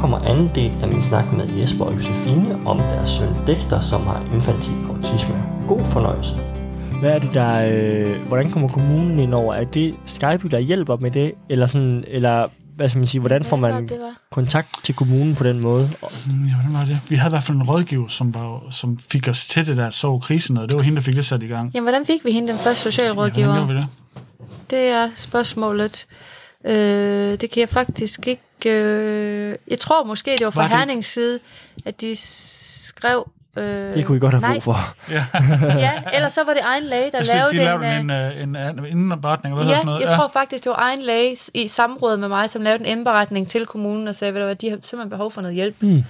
kommer anden del af min snak med Jesper og Josefine om deres søn Dexter, som har infantil autisme. God fornøjelse. Hvad er det der, øh, hvordan kommer kommunen ind over? Er det Skype, der hjælper med det? Eller sådan, eller hvad skal man sige, hvordan får man kontakt til kommunen på den måde? Mm, ja, hvordan var det? Vi havde i hvert fald en rådgiver, som, var, som fik os til det der sov krisen, og det var hende, der fik det sat i gang. Jamen, hvordan fik vi hende, den første socialrådgiver? Ja, vi det? Det er spørgsmålet. Øh, det kan jeg faktisk ikke... Øh, jeg tror måske, det var fra var Hernings side, at de skrev Øh, det kunne I godt have brug for. Ja. ja, ellers så var det egen læge, der lavede sige, den. en, øh, en, en, en indberetning, eller ja, sådan noget. jeg ja. tror faktisk, det var egen læge i samråd med mig, som lavede en indberetning til kommunen og sagde, at de har simpelthen behov for noget hjælp. Mm.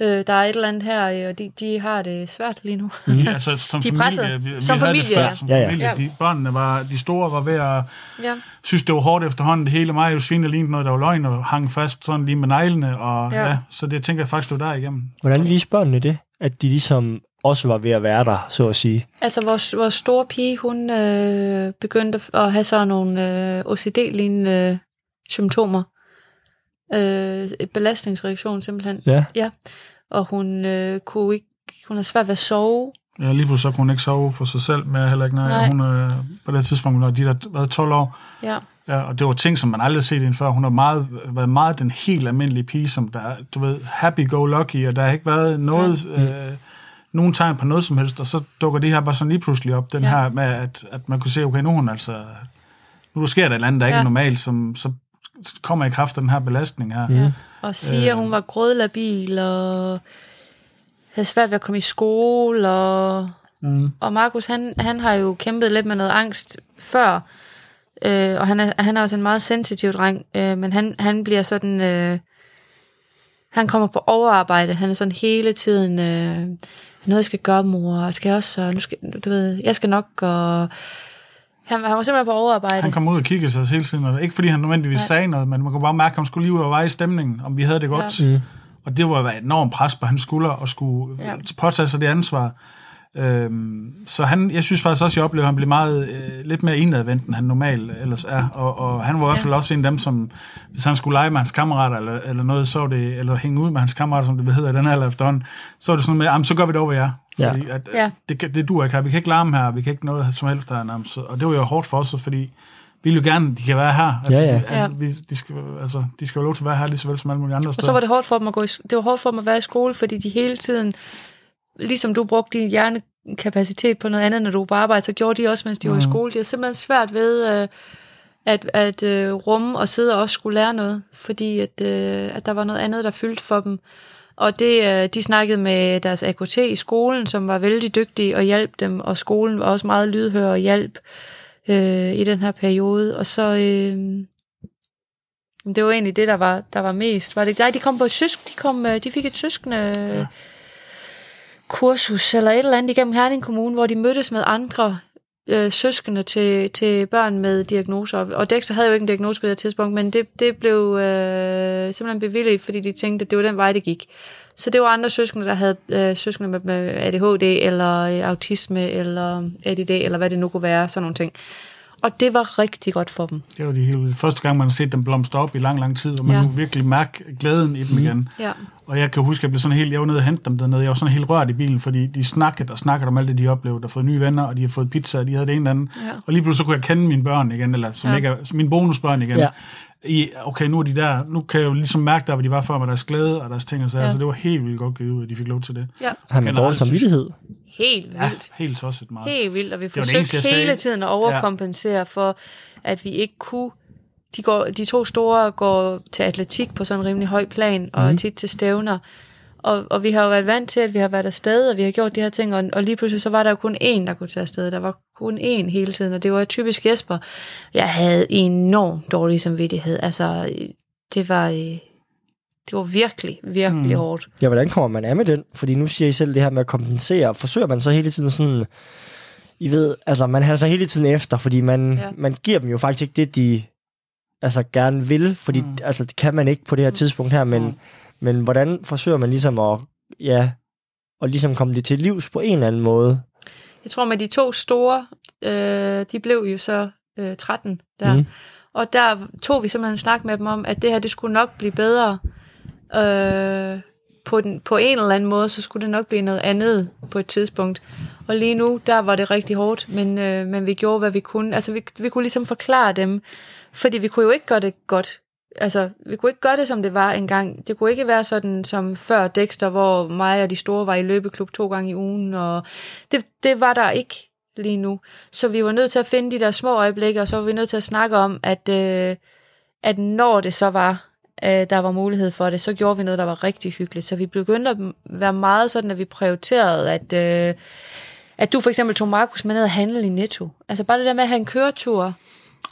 Øh, der er et eller andet her, øh, og de, de har det svært lige nu. Mm. ja, altså, som de familie, vi, vi som familie, det som ja. familie. Ja, ja. De, børnene var, de store var ved at ja. synes, det var hårdt efterhånden. Det hele mig jo svin lignede noget, der var løgn og hang fast sådan lige med neglene. Og, ja. Ja, så det tænker jeg faktisk, det var der igennem. Hvordan lige børnene det? At de ligesom også var ved at være der, så at sige. Altså, vores, vores store pige, hun øh, begyndte at have sådan nogle øh, OCD-lignende symptomer. Øh, belastningsreaktion simpelthen. Ja. ja. Og hun øh, kunne ikke, hun har svært ved at sove. Ja, lige pludselig kunne hun ikke sove for sig selv mere heller ikke. Nej. Nej. Hun, øh, på det tidspunkt, når de der været 12 år. Ja. Ja, og det var ting, som man aldrig har set hende før. Hun har meget, været meget den helt almindelige pige, som der, du ved, happy-go-lucky, og der har ikke været noget, ja. øh, nogen tegn på noget som helst, og så dukker det her bare sådan lige pludselig op, den ja. her med, at, at man kunne se, okay, nu hun altså, nu sker der et eller andet, der ja. ikke er normalt, som, så kommer i kraft af den her belastning her. Ja. Og siger, at hun var grødlabil, og havde svært ved at komme i skole, og, mm. og Markus, han, han har jo kæmpet lidt med noget angst før, øh, og han er, han er også en meget sensitiv dreng, øh, men han, han bliver sådan, øh, han kommer på overarbejde, han er sådan hele tiden, øh, noget jeg skal gøre, mor, skal jeg også, nu skal, du ved, jeg skal nok, og han, han var simpelthen på overarbejde. Han kom ud og kiggede sig hele tiden, og ikke fordi han nødvendigvis ja. sagde noget, men man kunne bare mærke, at han skulle lige ud og veje stemningen, om vi havde det godt. Ja. Mm. Og det var et enormt pres på hans skuldre at skulle ja. påtage sig det ansvar. Øhm, så han, jeg synes faktisk også, jeg oplever, at han blev meget, øh, lidt mere indadvendt, end han normalt ellers er. Og, og han var i hvert fald også en af dem, som, hvis han skulle lege med hans kammerater, eller, eller noget, så det, eller hænge ud med hans kammerater, som det hedder i den her efterhånden, så var det sådan med, så gør vi det over jer. Fordi at, ja. det, det duer ikke her. Vi kan ikke larme her, vi kan ikke noget som helst her nærmest. Og det var jo hårdt for os, fordi vi vil jo gerne, de kan være her. Altså, ja, ja. De, altså, vi, de, skal, altså, de skal jo lov til at være her lige så vel som alle mulige andre steder. Og så var det hårdt for dem at gå i, det var hårdt for dem at være i skole, fordi de hele tiden, ligesom du brugte din hjernekapacitet på noget andet, når du var på arbejde, så gjorde de også, mens de mm. var i mhm. skole. Det er simpelthen svært ved øh, at, at øh, rumme og sidde og også skulle lære noget, fordi at, øh, at der var noget andet, der fyldte for dem. Og det, øh, de snakkede med deres AKT i skolen, som var vældig dygtige og hjalp dem, og skolen var også meget lydhør og hjælp øh, i den her periode. Og så... Øh, det var egentlig det, der var, der var mest. Var det, nej, de kom på et søsk, de, kom, øh, de fik et søskende ja kursus eller et eller andet igennem Herning Kommune, hvor de mødtes med andre øh, søskende til, til børn med diagnoser. Og Dexter havde jo ikke en diagnose på det tidspunkt, men det, det blev øh, simpelthen bevilligt, fordi de tænkte, at det var den vej, det gik. Så det var andre søskende, der havde øh, søskende med, med ADHD, eller øh, autisme, eller ADD, eller hvad det nu kunne være, sådan nogle ting. Og det var rigtig godt for dem. Det var de helt første gang, man har set dem blomstre op i lang, lang tid, og man ja. kunne virkelig mærke glæden i dem mm. igen. Ja. Og jeg kan huske, at jeg blev sådan helt, jeg var nede og hente dem dernede, jeg var sådan helt rørt i bilen, fordi de snakkede og snakkede om alt det, de oplevede, og fået nye venner, og de har fået pizza, og de havde det ene eller andet. Ja. Og lige pludselig så kunne jeg kende mine børn igen, eller som ja. ikke er, mine bonusbørn igen. Ja. I, okay, nu er de der, nu kan jeg jo ligesom mærke der, hvor de var før med deres glæde og deres ting og så, ja. så det var helt vildt godt givet ud, at de fik lov til det. Ja. Har man dårlig samvittighed? Helt vildt. Ja, helt tosset meget. Helt vildt, og vi forsøgte hele tiden at overkompensere ja. for, at vi ikke kunne de, går, de to store går til atletik på sådan en rimelig høj plan, og mm. tit til stævner. Og, og vi har jo været vant til, at vi har været afsted, og vi har gjort de her ting, og, og lige pludselig så var der jo kun én, der kunne tage afsted. Der var kun én hele tiden, og det var typisk Jesper. Jeg havde enorm dårlig samvittighed. Altså, det var, det var virkelig, virkelig mm. hårdt. Ja, hvordan kommer man af med den? Fordi nu siger I selv det her med at kompensere. Forsøger man så hele tiden sådan... I ved, altså man halser hele tiden efter, fordi man, ja. man giver dem jo faktisk ikke det, de altså gerne vil, fordi mm. altså, det kan man ikke på det her mm. tidspunkt her, men, mm. Men hvordan forsøger man ligesom at, ja, at ligesom komme det til livs på en eller anden måde? Jeg tror med de to store, øh, de blev jo så øh, 13 der, mm. og der tog vi simpelthen en snak med dem om, at det her, det skulle nok blive bedre, Øh, på, den, på en eller anden måde, så skulle det nok blive noget andet på et tidspunkt. Og lige nu, der var det rigtig hårdt, men, øh, men vi gjorde, hvad vi kunne. Altså, vi, vi kunne ligesom forklare dem, fordi vi kunne jo ikke gøre det godt. Altså, vi kunne ikke gøre det, som det var engang. Det kunne ikke være sådan som før Dexter, hvor mig og de store var i løbeklub to gange i ugen, og det, det var der ikke lige nu. Så vi var nødt til at finde de der små øjeblikke, og så var vi nødt til at snakke om, at, øh, at når det så var, øh, der var mulighed for det, så gjorde vi noget, der var rigtig hyggeligt. Så vi begyndte at være meget sådan, at vi prioriterede, at, øh, at du for eksempel tog Markus med ned og handle i Netto. Altså bare det der med at have en køretur,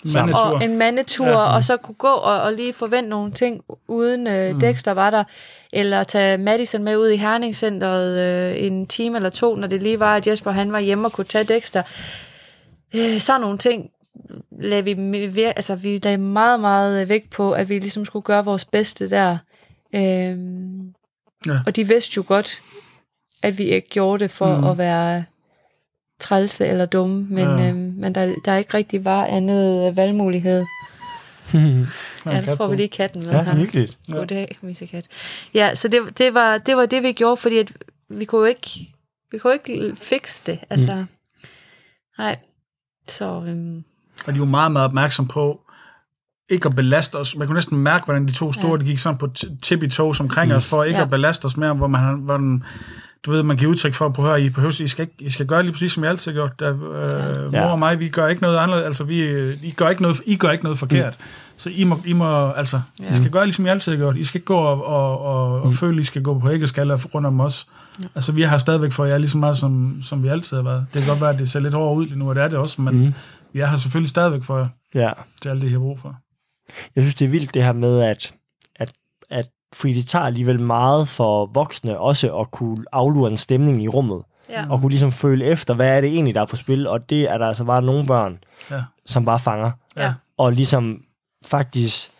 Mandetur. og en mandetur, ja. og så kunne gå og, og lige forvente nogle ting, uden øh, mm. Dexter var der, eller tage Madison med ud i Herningscenteret øh, en time eller to, når det lige var, at Jesper han var hjemme og kunne tage Dexter. Øh, sådan nogle ting lagde vi, altså, vi lagde meget, meget vægt på, at vi ligesom skulle gøre vores bedste der. Øhm, ja. Og de vidste jo godt, at vi ikke gjorde det for mm. at være trælse eller dumme, men, ja. øhm, men der, der ikke rigtig var andet valgmulighed. ja, nu får vi lige katten med ja, her. Hyggeligt. Goddag, Kat. Ja, så det, det, var, det var det, vi gjorde, fordi at vi kunne ikke, vi kunne ikke fikse det. Altså, mm. nej. Så, øhm, og de var meget, meget opmærksom på, ikke at belaste os. Man kunne næsten mærke, hvordan de to store, ja. de gik sådan på tip i tog omkring mm. os, for ikke ja. at belaste os mere, hvor man, hvor den, du ved, man giver udtryk for, at høre, I, behøver, I, skal ikke, I skal gøre lige præcis, som I altid har gjort. Der, øh, ja. Mor og mig, vi gør ikke noget andet, altså vi, I, gør ikke noget, I gør ikke noget forkert. Mm. Så I må, I må altså, ja. I skal gøre ligesom I altid har gjort. I skal ikke gå og, og, og, og mm. føle, I skal gå på æggeskaller rundt om os. Ja. Altså vi har stadigvæk for jer lige så meget, som, som vi altid har været. Det kan godt være, at det ser lidt hårdere ud lige nu, og det er det også, men mm. vi er her selvfølgelig stadigvæk for jer. Ja. Det er alt det, I har brug for. Jeg synes, det er vildt det her med, at fordi det tager alligevel meget for voksne også at kunne aflure en stemning i rummet. Ja. Og kunne ligesom føle efter, hvad er det egentlig, der er på spil. Og det er der altså bare nogle børn, ja. som bare fanger. Ja. Og ligesom faktisk,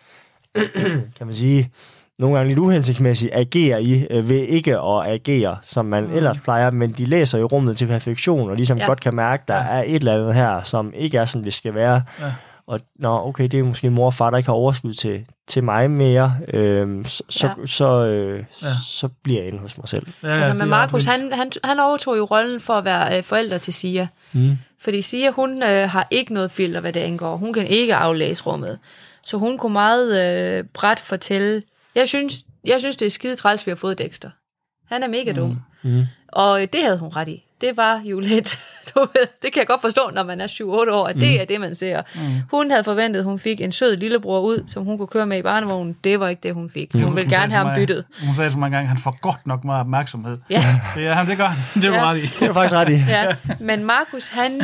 kan man sige, nogle gange lidt uhensigtsmæssigt agerer i øh, ved ikke at agere, som man mm. ellers plejer, men de læser i rummet til perfektion, og ligesom ja. godt kan mærke, der ja. er et eller andet her, som ikke er, som det skal være. Ja. Og nå, okay, det er måske mor og far, der ikke har overskud til, til mig mere, øhm, så, ja. så, så, øh, ja. så bliver jeg inde hos mig selv. Ja, ja, altså med Markus, han, han, han overtog jo rollen for at være øh, forælder til Sia. Mm. Fordi Sia, hun øh, har ikke noget filter, hvad det angår. Hun kan ikke aflæse rummet. Så hun kunne meget øh, bræt fortælle, jeg synes, jeg synes, det er skide træls, vi har fået Dexter. Han er mega dum. Mm. Mm. Og det havde hun ret i. Det var jo lidt, du ved, det kan jeg godt forstå, når man er 7-8 år, at mm. det er det, man ser. Mm. Hun havde forventet, at hun fik en sød lillebror ud, som hun kunne køre med i barnevognen. Det var ikke det, hun fik. Hun mm. ville gerne have ham byttet. Hun sagde så mange gange, at han får godt nok meget opmærksomhed. Ja. Så ja, det gør han. Det var ja. ret i. Det var faktisk ret i. Ja. Men Markus, han,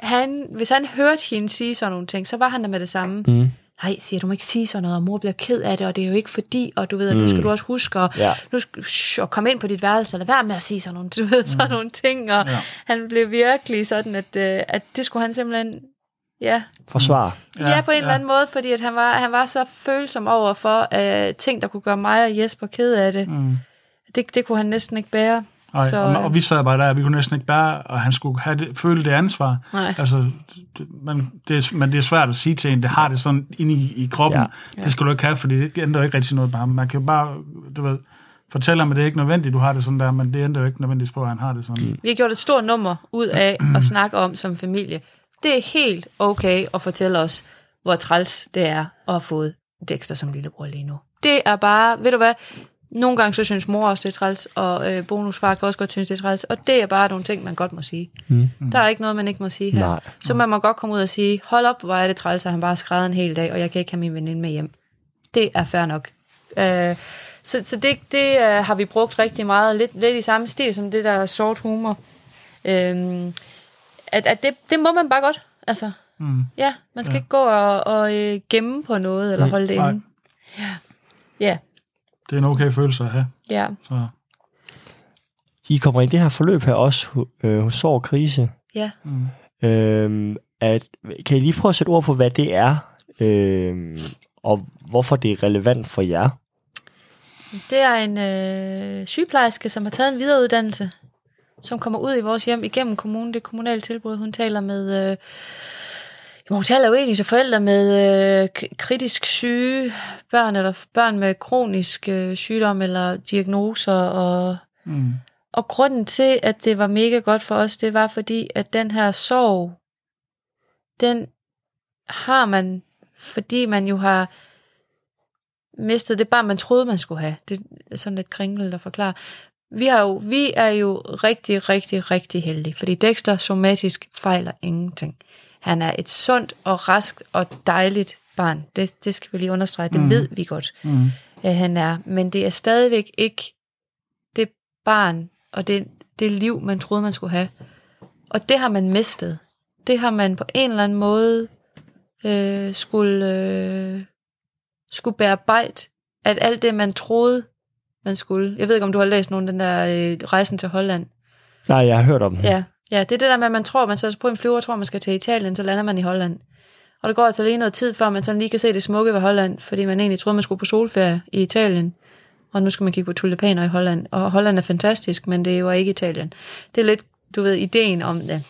han, hvis han hørte hende sige sådan nogle ting, så var han der med det samme. Mm nej, siger du må ikke sige sådan noget, og mor bliver ked af det, og det er jo ikke fordi, og du ved, at nu skal mm. du også huske at, ja. nu skal, shh, at komme ind på dit værelse, og lade være med at sige sådan nogle, du ved, sådan mm. nogle ting, og ja. han blev virkelig sådan, at, øh, at det skulle han simpelthen, ja. Forsvar. Ja, ja på en ja. eller anden måde, fordi at han, var, han var så følsom over for uh, ting, der kunne gøre mig og Jesper ked af det. Mm. Det, det kunne han næsten ikke bære. Nej, så, og, og vi sad bare der, og vi kunne næsten ikke bære, og han skulle have det, føle det ansvar. Nej. Altså, det, man, det er, men det er svært at sige til en, det har det sådan inde i, i kroppen. Ja. Det skal du ikke have, fordi det ændrer ikke rigtig noget på ham. Man kan jo bare, du ved, fortælle ham, at det er ikke nødvendigt, du har det sådan der, men det ændrer jo ikke nødvendigt på, at han har det sådan. Mm. Vi har gjort et stort nummer ud af at snakke om som familie. Det er helt okay at fortælle os, hvor træls det er at have fået Dexter som lillebror lige nu. Det er bare, ved du hvad, nogle gange så synes mor også, det er træls, og øh, bonusfar kan også godt synes, det er træls. Og det er bare nogle ting, man godt må sige. Mm. Der er ikke noget, man ikke må sige her. Nej. Så man må godt komme ud og sige, hold op, hvor er det træls, at han bare skræder en hel dag, og jeg kan ikke have min veninde med hjem. Det er fair nok. Øh, så så det, det uh, har vi brugt rigtig meget, lidt, lidt i samme stil som det der sort humor. Øh, at, at det, det må man bare godt. Altså, mm. Ja, man skal ja. ikke gå og, og øh, gemme på noget, eller holde det inde. Ja. ja det er en okay følelse at have. Ja. Så. I kommer i det her forløb her også øh, hos Sorg og Krise. Ja. Mm. Øhm, at, kan I lige prøve at sætte ord på, hvad det er, øh, og hvorfor det er relevant for jer? Det er en øh, sygeplejerske, som har taget en videreuddannelse, som kommer ud i vores hjem igennem kommunen, det kommunale tilbud. Hun taler med... Øh, hun taler jo egentlig til forældre med øh, kritisk syge børn, eller børn med kronisk øh, sygdom eller diagnoser. Og, mm. og grunden til, at det var mega godt for os, det var fordi, at den her sorg, den har man, fordi man jo har mistet det bare, man troede, man skulle have. Det er sådan lidt kringlet at forklare. Vi, har jo, vi er jo rigtig, rigtig, rigtig heldige, fordi Dexter somatisk fejler ingenting. Han er et sundt og rask og dejligt barn. Det, det skal vi lige understrege. Det mm. ved vi godt, mm. at han er. Men det er stadigvæk ikke det barn og det, det liv, man troede, man skulle have. Og det har man mistet. Det har man på en eller anden måde øh, skulle, øh, skulle bearbejde. At alt det, man troede, man skulle. Jeg ved ikke, om du har læst nogen den der øh, rejsen til Holland. Nej, jeg har hørt om den. Ja, ja, det er det der med, at man tror, man sætter på en flyver tror, man skal til Italien, så lander man i Holland. Og det går altså lige noget tid, før man sådan lige kan se det smukke ved Holland, fordi man egentlig troede, man skulle på solferie i Italien. Og nu skal man kigge på tulipaner i Holland. Og Holland er fantastisk, men det er jo ikke Italien. Det er lidt, du ved, ideen om det.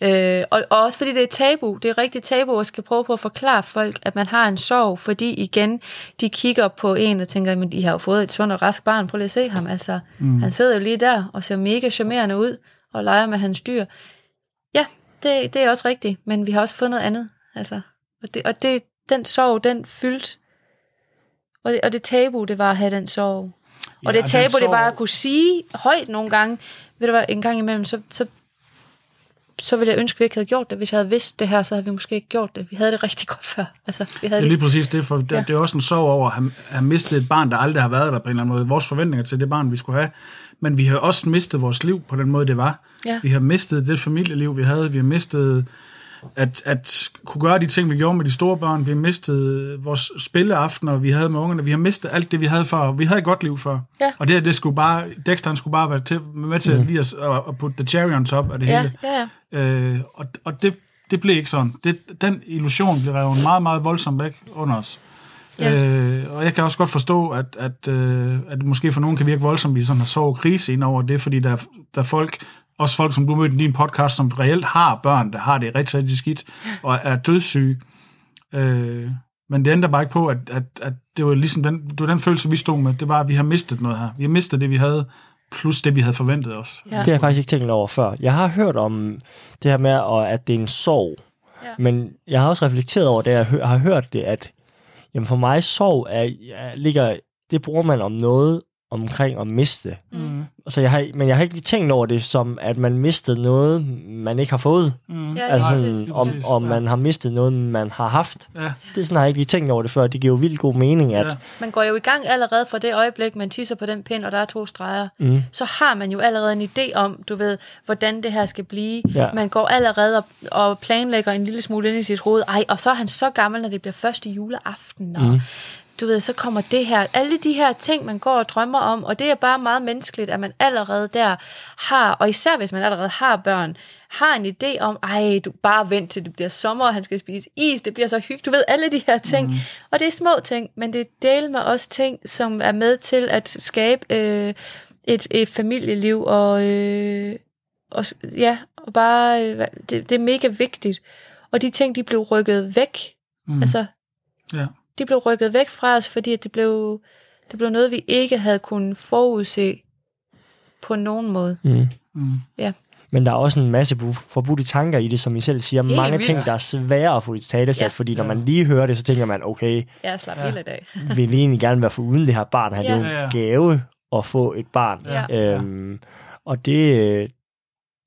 Øh, og, og også fordi det er tabu. Det er rigtig tabu at skal prøve på at forklare folk, at man har en sorg, fordi igen, de kigger på en og tænker, men de har jo fået et sundt og rask barn. Prøv lige at se ham. Altså, mm. Han sidder jo lige der og ser mega charmerende ud og leger med hans dyr. Ja, det, det er også rigtigt, men vi har også fundet andet. Altså, og det, og det, den sorg, den fyldt. Og det, og det tabu, det var at have den sorg. Ja, og det tabu, sorg... det var at kunne sige højt nogle gange, ved du hvad, en gang imellem, så, så så ville jeg ønske, at vi ikke havde gjort det. Hvis jeg havde vidst det her, så havde vi måske ikke gjort det. Vi havde det rigtig godt før. Altså, vi havde det er lige præcis det, for det, ja. det er også en sorg over at have, have mistet et barn, der aldrig har været der på en eller anden måde. Vores forventninger til det barn, vi skulle have. Men vi har også mistet vores liv på den måde, det var. Ja. Vi har mistet det familieliv, vi havde. Vi har mistet at, at kunne gøre de ting, vi gjorde med de store børn. Vi har mistet vores spilleaftener, vi havde med ungerne. Vi har mistet alt det, vi havde for. Vi havde et godt liv før. Ja. Og det, det skulle bare, Dexter han skulle bare være til, med til mm. lige at, at putte the cherry on top af det ja, hele. Ja, ja. Øh, og og det, det blev ikke sådan. Det, den illusion blev revet meget, meget voldsomt væk under os. Ja. Øh, og jeg kan også godt forstå, at, at, øh, at måske for nogen kan virke voldsomt, at vi sådan har så krise ind over det, fordi der, der er folk, også folk, som du mødte i din podcast, som reelt har børn, der har det rigtig, rigtig skidt, og er dødssyge. Øh, men det ændrer bare ikke på, at, at, at det var ligesom den, det var den følelse, vi stod med. Det var, at vi har mistet noget her. Vi har mistet det, vi havde, plus det, vi havde forventet os. Ja. Det har jeg faktisk ikke tænkt over før. Jeg har hørt om det her med, at det er en sorg. Ja. Men jeg har også reflekteret over det, jeg har hørt det, at jamen for mig sorg er, er, ligger, det bruger man om noget, omkring at miste. Mm. Så jeg har, men jeg har ikke lige tænkt over det som, at man mistede noget, man ikke har fået. Mm. Ja, altså sådan, om, om man har mistet noget, man har haft. Ja. Det er sådan, har jeg ikke lige tænkt over det før. Det giver jo vildt god mening, at... Ja. Man går jo i gang allerede fra det øjeblik, man tisser på den pind, og der er to streger. Mm. Så har man jo allerede en idé om, du ved, hvordan det her skal blive. Ja. Man går allerede og, og planlægger en lille smule ind i sit hoved. Ej, og så er han så gammel, når det bliver første juleaften. Og mm du ved, så kommer det her, alle de her ting, man går og drømmer om, og det er bare meget menneskeligt, at man allerede der har, og især hvis man allerede har børn, har en idé om, ej, du bare vent til det bliver sommer, og han skal spise is, det bliver så hyggeligt, du ved, alle de her ting. Mm. Og det er små ting, men det del med også ting, som er med til at skabe øh, et, et familieliv, og, øh, og ja, og bare, øh, det, det er mega vigtigt. Og de ting, de blev rykket væk. Mm. Altså, ja de blev rykket væk fra os, fordi det blev, det blev noget, vi ikke havde kunnet forudse på nogen måde. Mm. Mm. Ja. Men der er også en masse forbudte tanker i det, som I selv siger. Helt mange vildt. ting, der er svære at få i talesat, ja. fordi når man lige hører det, så tænker man, okay, jeg slap ja. hele dag. vil vi egentlig gerne være for uden det her barn? Han ja. det er jo en gave at få et barn. Ja. Øhm, og det,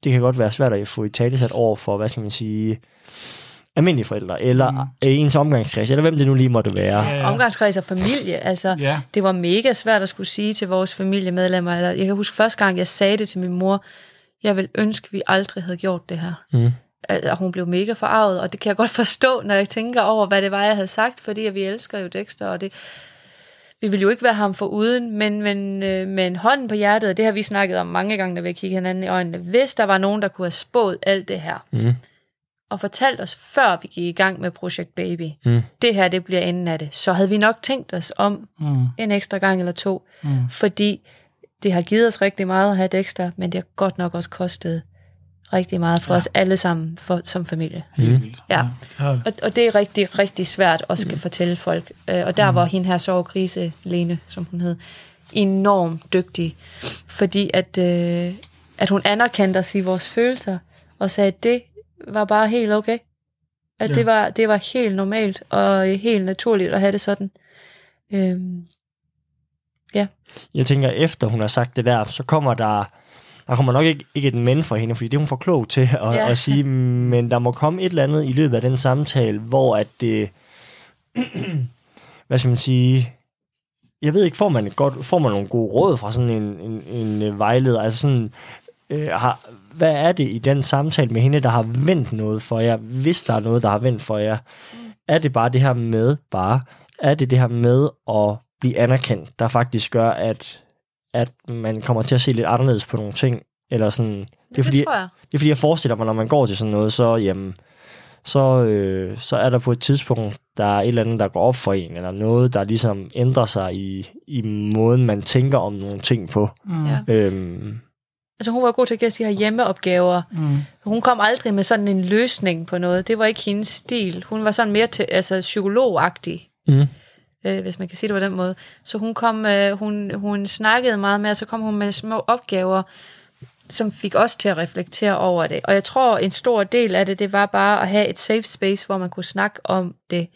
det kan godt være svært at få i talesat over for, hvad skal man sige, almindelige forældre, eller mm. ens omgangskreds, eller hvem det nu lige måtte være. Ja, ja. Omgangskreds og familie, altså ja. det var mega svært at skulle sige til vores familiemedlemmer, eller jeg kan huske første gang, jeg sagde det til min mor, jeg vil ønske, vi aldrig havde gjort det her. Mm. Og hun blev mega forarvet, og det kan jeg godt forstå, når jeg tænker over, hvad det var, jeg havde sagt, fordi vi elsker jo Dexter, og det, vi vil jo ikke være ham for uden, men, men øh, med en hånd på hjertet, og det har vi snakket om mange gange, når vi kigger hinanden i øjnene, hvis der var nogen, der kunne have spået alt det her, mm og fortalt os, før vi gik i gang med Project Baby, mm. det her det bliver enden af det, så havde vi nok tænkt os om mm. en ekstra gang eller to, mm. fordi det har givet os rigtig meget at have Dexter, men det har godt nok også kostet rigtig meget for ja. os alle sammen for, som familie. Helt vildt. Ja. ja. Og, og det er rigtig, rigtig svært at skal mm. fortælle folk. Øh, og der mm. var hende her sovekrise, Lene, som hun hed, enormt dygtig. Fordi at, øh, at hun anerkendte os i vores følelser, og sagde, at det var bare helt okay. At ja. det, var, det var helt normalt og helt naturligt at have det sådan. Øhm, ja. Jeg tænker, efter hun har sagt det der, så kommer der der kommer nok ikke, ikke et men for hende, fordi det er hun for klog til at, ja. at sige, men der må komme et eller andet i løbet af den samtale, hvor at det, hvad skal man sige, jeg ved ikke, får man, godt, får man nogle gode råd fra sådan en, en, en øh, vejleder, altså sådan, øh, har, hvad er det i den samtale med hende, der har vendt noget for jer, hvis der er noget, der har vendt for jer? Mm. Er det bare det her med, bare, er det det her med at blive anerkendt, der faktisk gør, at at man kommer til at se lidt anderledes på nogle ting. Eller sådan, det, er fordi, det, jeg. det er fordi, jeg forestiller mig, når man går til sådan noget, så, jamen, så, øh, så er der på et tidspunkt, der er et eller andet, der går op for en, eller noget, der ligesom ændrer sig i, i måden, man tænker om nogle ting på. Mm. Ja. Øhm, Altså hun var god til at give de her hjemmeopgaver. Mm. Hun kom aldrig med sådan en løsning på noget. Det var ikke hendes stil. Hun var sådan mere til, altså psykologagtig. Mm øh, hvis man kan sige det på den måde. Så hun kom, øh, hun, hun snakkede meget med, og så kom hun med små opgaver, som fik os til at reflektere over det. Og jeg tror, en stor del af det, det var bare at have et safe space, hvor man kunne snakke om det.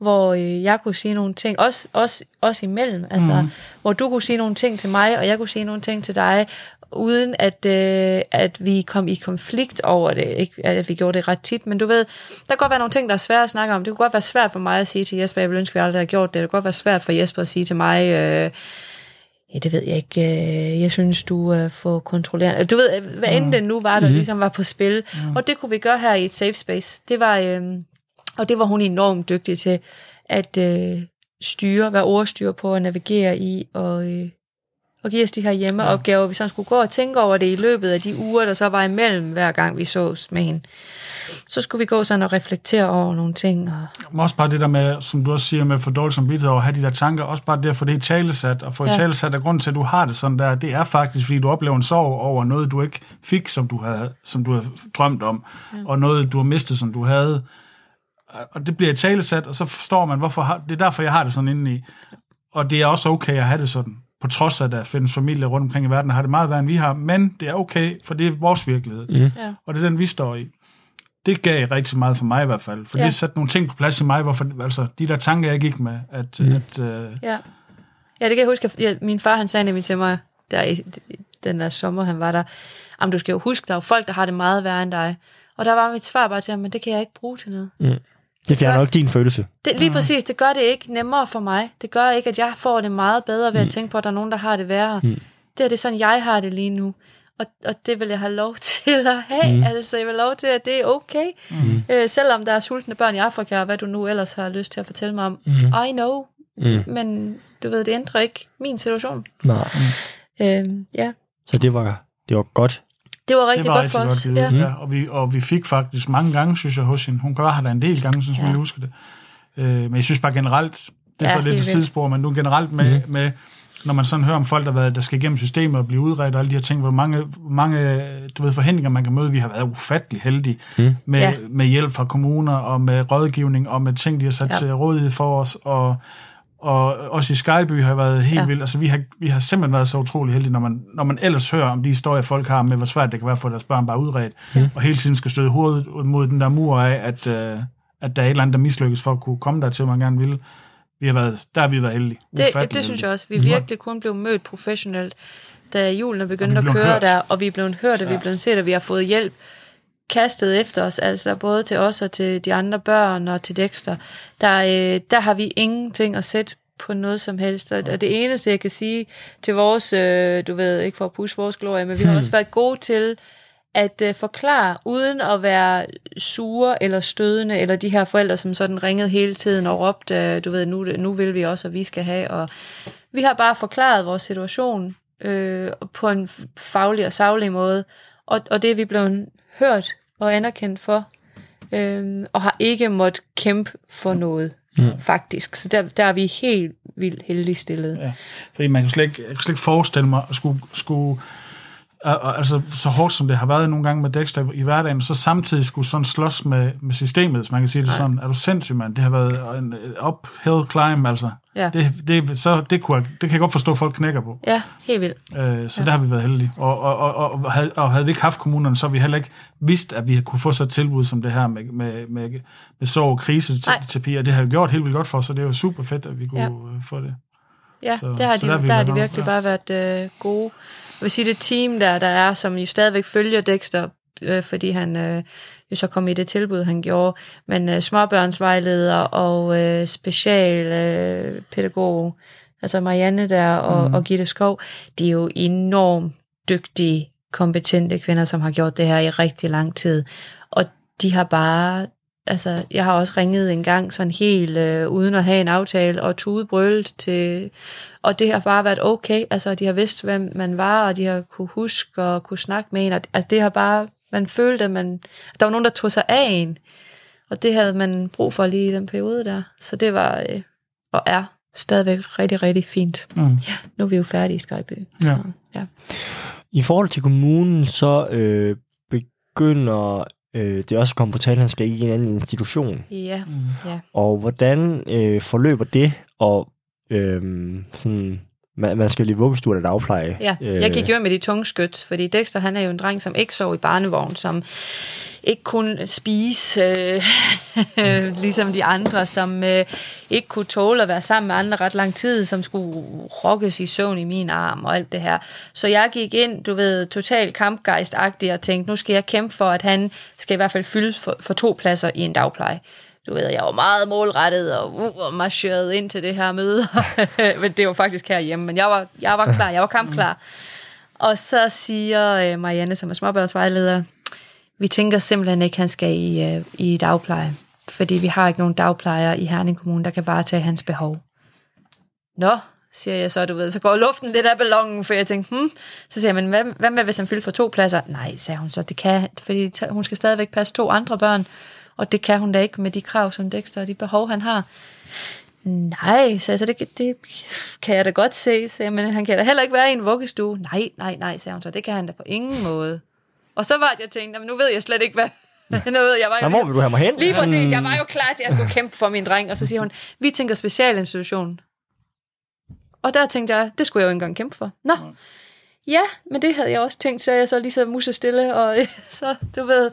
Hvor øh, jeg kunne sige nogle ting, også, også, også imellem, altså, mm. hvor du kunne sige nogle ting til mig, og jeg kunne sige nogle ting til dig, uden at, øh, at vi kom i konflikt over det. Ikke at vi gjorde det ret tit, men du ved, der kan godt være nogle ting, der er svære at snakke om. Det kunne godt være svært for mig at sige til Jesper, jeg vil ønske, at vi aldrig havde gjort det. Det kunne godt være svært for Jesper at sige til mig, øh, ja, det ved jeg ikke, øh, jeg synes, du er for kontrollerende. Du ved, hvad end mm. det nu var, der mm. ligesom var på spil. Mm. Og det kunne vi gøre her i et safe space. Det var, øh, og det var hun enormt dygtig til, at øh, styre, være ordstyr på at navigere i, og øh, og give os de her hjemmeopgaver, ja. vi så skulle gå og tænke over det i løbet af de uger, der så var imellem, hver gang vi sås med hende. Så skulle vi gå sådan og reflektere over nogle ting. Og... Men også bare det der med, som du også siger, med for dårligt som og have de der tanker, også bare det at få det i talesat, og få ja. i talesat af grunden til, at du har det sådan der, det er faktisk, fordi du oplever en sorg over noget, du ikke fik, som du havde, som du havde drømt om, ja. og noget, du har mistet, som du havde. Og det bliver i talesat, og så forstår man, hvorfor har, det er derfor, jeg har det sådan indeni. Og det er også okay at have det sådan på trods af, at der findes familier rundt omkring i verden, der har det meget værre, end vi har, men det er okay, for det er vores virkelighed, mm. ja. og det er den, vi står i. Det gav rigtig meget for mig i hvert fald, for ja. det satte nogle ting på plads i mig, hvorfor, altså de der tanker, jeg gik med, at... Mm. at uh... ja. ja, det kan jeg huske, at ja, min far han sagde nemlig til mig, der i den der sommer, han var der, om du skal jo huske, der er jo folk, der har det meget værre end dig. Og der var mit svar bare til ham, men det kan jeg ikke bruge til noget. Mm. Det fjerner ikke din følelse. Det, lige mm. præcis, det gør det ikke nemmere for mig. Det gør ikke, at jeg får det meget bedre ved mm. at tænke på, at der er nogen, der har det værre. Mm. Det er det sådan, jeg har det lige nu. Og, og det vil jeg have lov til at have. Mm. Altså, jeg vil have lov til, at det er okay. Mm. Øh, selvom der er sultne børn i Afrika, og hvad du nu ellers har lyst til at fortælle mig om. Mm. I know. Mm. Men du ved, det ændrer ikke min situation. Nej. Mm. Øh, ja. Så det var, det var godt, det var rigtig det var godt for os. Godt, ja. ja. og, vi, og vi fik faktisk mange gange, synes jeg, hos hende. Hun gør have der en del gange, synes ja. jeg husker det. Øh, men jeg synes bare generelt, det er ja, så lidt et sidespor, men nu generelt med, mm. med, når man sådan hører om folk, der, været, der skal igennem systemet og blive udredt og alle de her ting, hvor mange, mange du ved, forhindringer man kan møde. Vi har været ufattelig heldige mm. med, ja. med hjælp fra kommuner og med rådgivning og med ting, de har sat ja. til rådighed for os. Og, og også i Skyby har været helt ja. vildt. Altså, vi har, vi har simpelthen været så utrolig heldige, når man, når man ellers hører om de historier, folk har med, hvor svært det kan være for deres børn bare udredt, ja. og hele tiden skal støde hovedet mod den der mur af, at, uh, at der er et eller andet, der mislykkes for at kunne komme der til, man gerne vil. Vi har været, der har vi været heldige. Det, det, det synes jeg også. Vi virkelig kun blev mødt professionelt, da julen er begyndt at køre hørt. der, og vi er blevet hørt, og ja. vi er blevet set, og vi har fået hjælp kastet efter os, altså både til os og til de andre børn og til Dexter, der, øh, der har vi ingenting at sætte på noget som helst. Og det eneste, jeg kan sige til vores, øh, du ved, ikke for at pushe vores glorie, men vi har hmm. også været gode til at øh, forklare, uden at være sure eller stødende, eller de her forældre, som sådan ringede hele tiden og råbte, øh, du ved, nu, nu vil vi også, og vi skal have. Og vi har bare forklaret vores situation øh, på en faglig og savlig måde, og, og det er vi blevet hørt og anerkendt for, øh, og har ikke måttet kæmpe for noget, mm. faktisk. Så der, der er vi helt vildt heldige stillet. Ja, fordi man kan slet ikke, jeg kan slet ikke forestille mig at skulle, skulle altså så hårdt som det har været nogle gange med Dexter i hverdagen, så samtidig skulle sådan slås med, med systemet, hvis man kan sige det Nej. sådan. Er du sindssyg, mand? Det har været en uphill climb, altså. Ja. Det, det, så, det, kunne, det kan jeg godt forstå, at folk knækker på. Ja, helt vildt. Øh, så ja. der har vi været heldige. Og, og, og, og, havde, og havde vi ikke haft kommunerne, så vi heller ikke vidst, at vi kunne få så et tilbud som det her med, med, med, med sorg og kriseterapi, og det har jo gjort helt vildt godt for os, så det er jo super fedt, at vi kunne ja. få det. Ja, så, det har de, der, der har de virkelig ja. bare været øh, gode. Jeg vil sige, det team der, der er, som jo stadigvæk følger Dexter, øh, fordi han øh, jo så kom i det tilbud, han gjorde, men øh, småbørnsvejleder og øh, specialpædagog, øh, altså Marianne der og, mm. og Gitte Skov, de er jo enormt dygtige, kompetente kvinder, som har gjort det her i rigtig lang tid. Og de har bare altså, jeg har også ringet en gang sådan helt øh, uden at have en aftale og tudebrølt til, og det har bare været okay, altså de har vidst, hvem man var, og de har kunne huske og kunne snakke med en, og altså, det har bare, man følte, at man, der var nogen, der tog sig af en, og det havde man brug for lige i den periode der, så det var, øh, og er stadigvæk rigtig, rigtig fint. Mm. Ja, nu er vi jo færdige i Skyby. Så, ja. ja. I forhold til kommunen, så øh, begynder øh, det er også kommet på tale, at han skal i en anden institution. Ja. Mm. ja. Og hvordan øh, forløber det, og øh, sådan, man, man skal lige vuggestue eller dagpleje? Ja, jeg gik jo med de tunge skyt, fordi Dexter han er jo en dreng, som ikke sov i barnevogn, som ikke kunne spise, øh, ligesom de andre, som øh, ikke kunne tåle at være sammen med andre ret lang tid, som skulle rokkes i søvn i min arm og alt det her. Så jeg gik ind, du ved, totalt kampgejstagtig og tænkte, nu skal jeg kæmpe for, at han skal i hvert fald fylde for, for to pladser i en dagpleje du ved, jeg var meget målrettet og, uh, og marcherede ind til det her møde. men det var faktisk herhjemme, men jeg var, jeg var klar, jeg var kampklar. Og så siger øh, Marianne, som er småbørnsvejleder, vi tænker simpelthen ikke, at han skal i, øh, i dagpleje, fordi vi har ikke nogen dagplejer i Herning Kommune, der kan bare tage hans behov. Nå, siger jeg så, du ved, så går luften lidt af ballonen, for jeg tænkte, hmm. Så siger jeg, men hvad, hvad med, hvis han fylder for to pladser? Nej, sagde hun så, det kan, fordi hun skal stadigvæk passe to andre børn, og det kan hun da ikke med de krav, som Dexter og de behov, han har. Nej, så altså, det, det kan jeg da godt se, sagde jeg, men han kan da heller ikke være i en vuggestue. Nej, nej, nej, sagde hun så, det kan han da på ingen måde. Og så var det, jeg tænkte, nu ved jeg slet ikke, hvad, noget. Jeg var jo, hvor vil du have mig hen? Lige præcis. Jeg var jo klar til, at jeg skulle kæmpe for min dreng. Og så siger hun, vi tænker specialinstitution. Og der tænkte jeg, det skulle jeg jo ikke engang kæmpe for. Nå, ja, men det havde jeg også tænkt, så jeg så lige så musse stille, og så, du ved...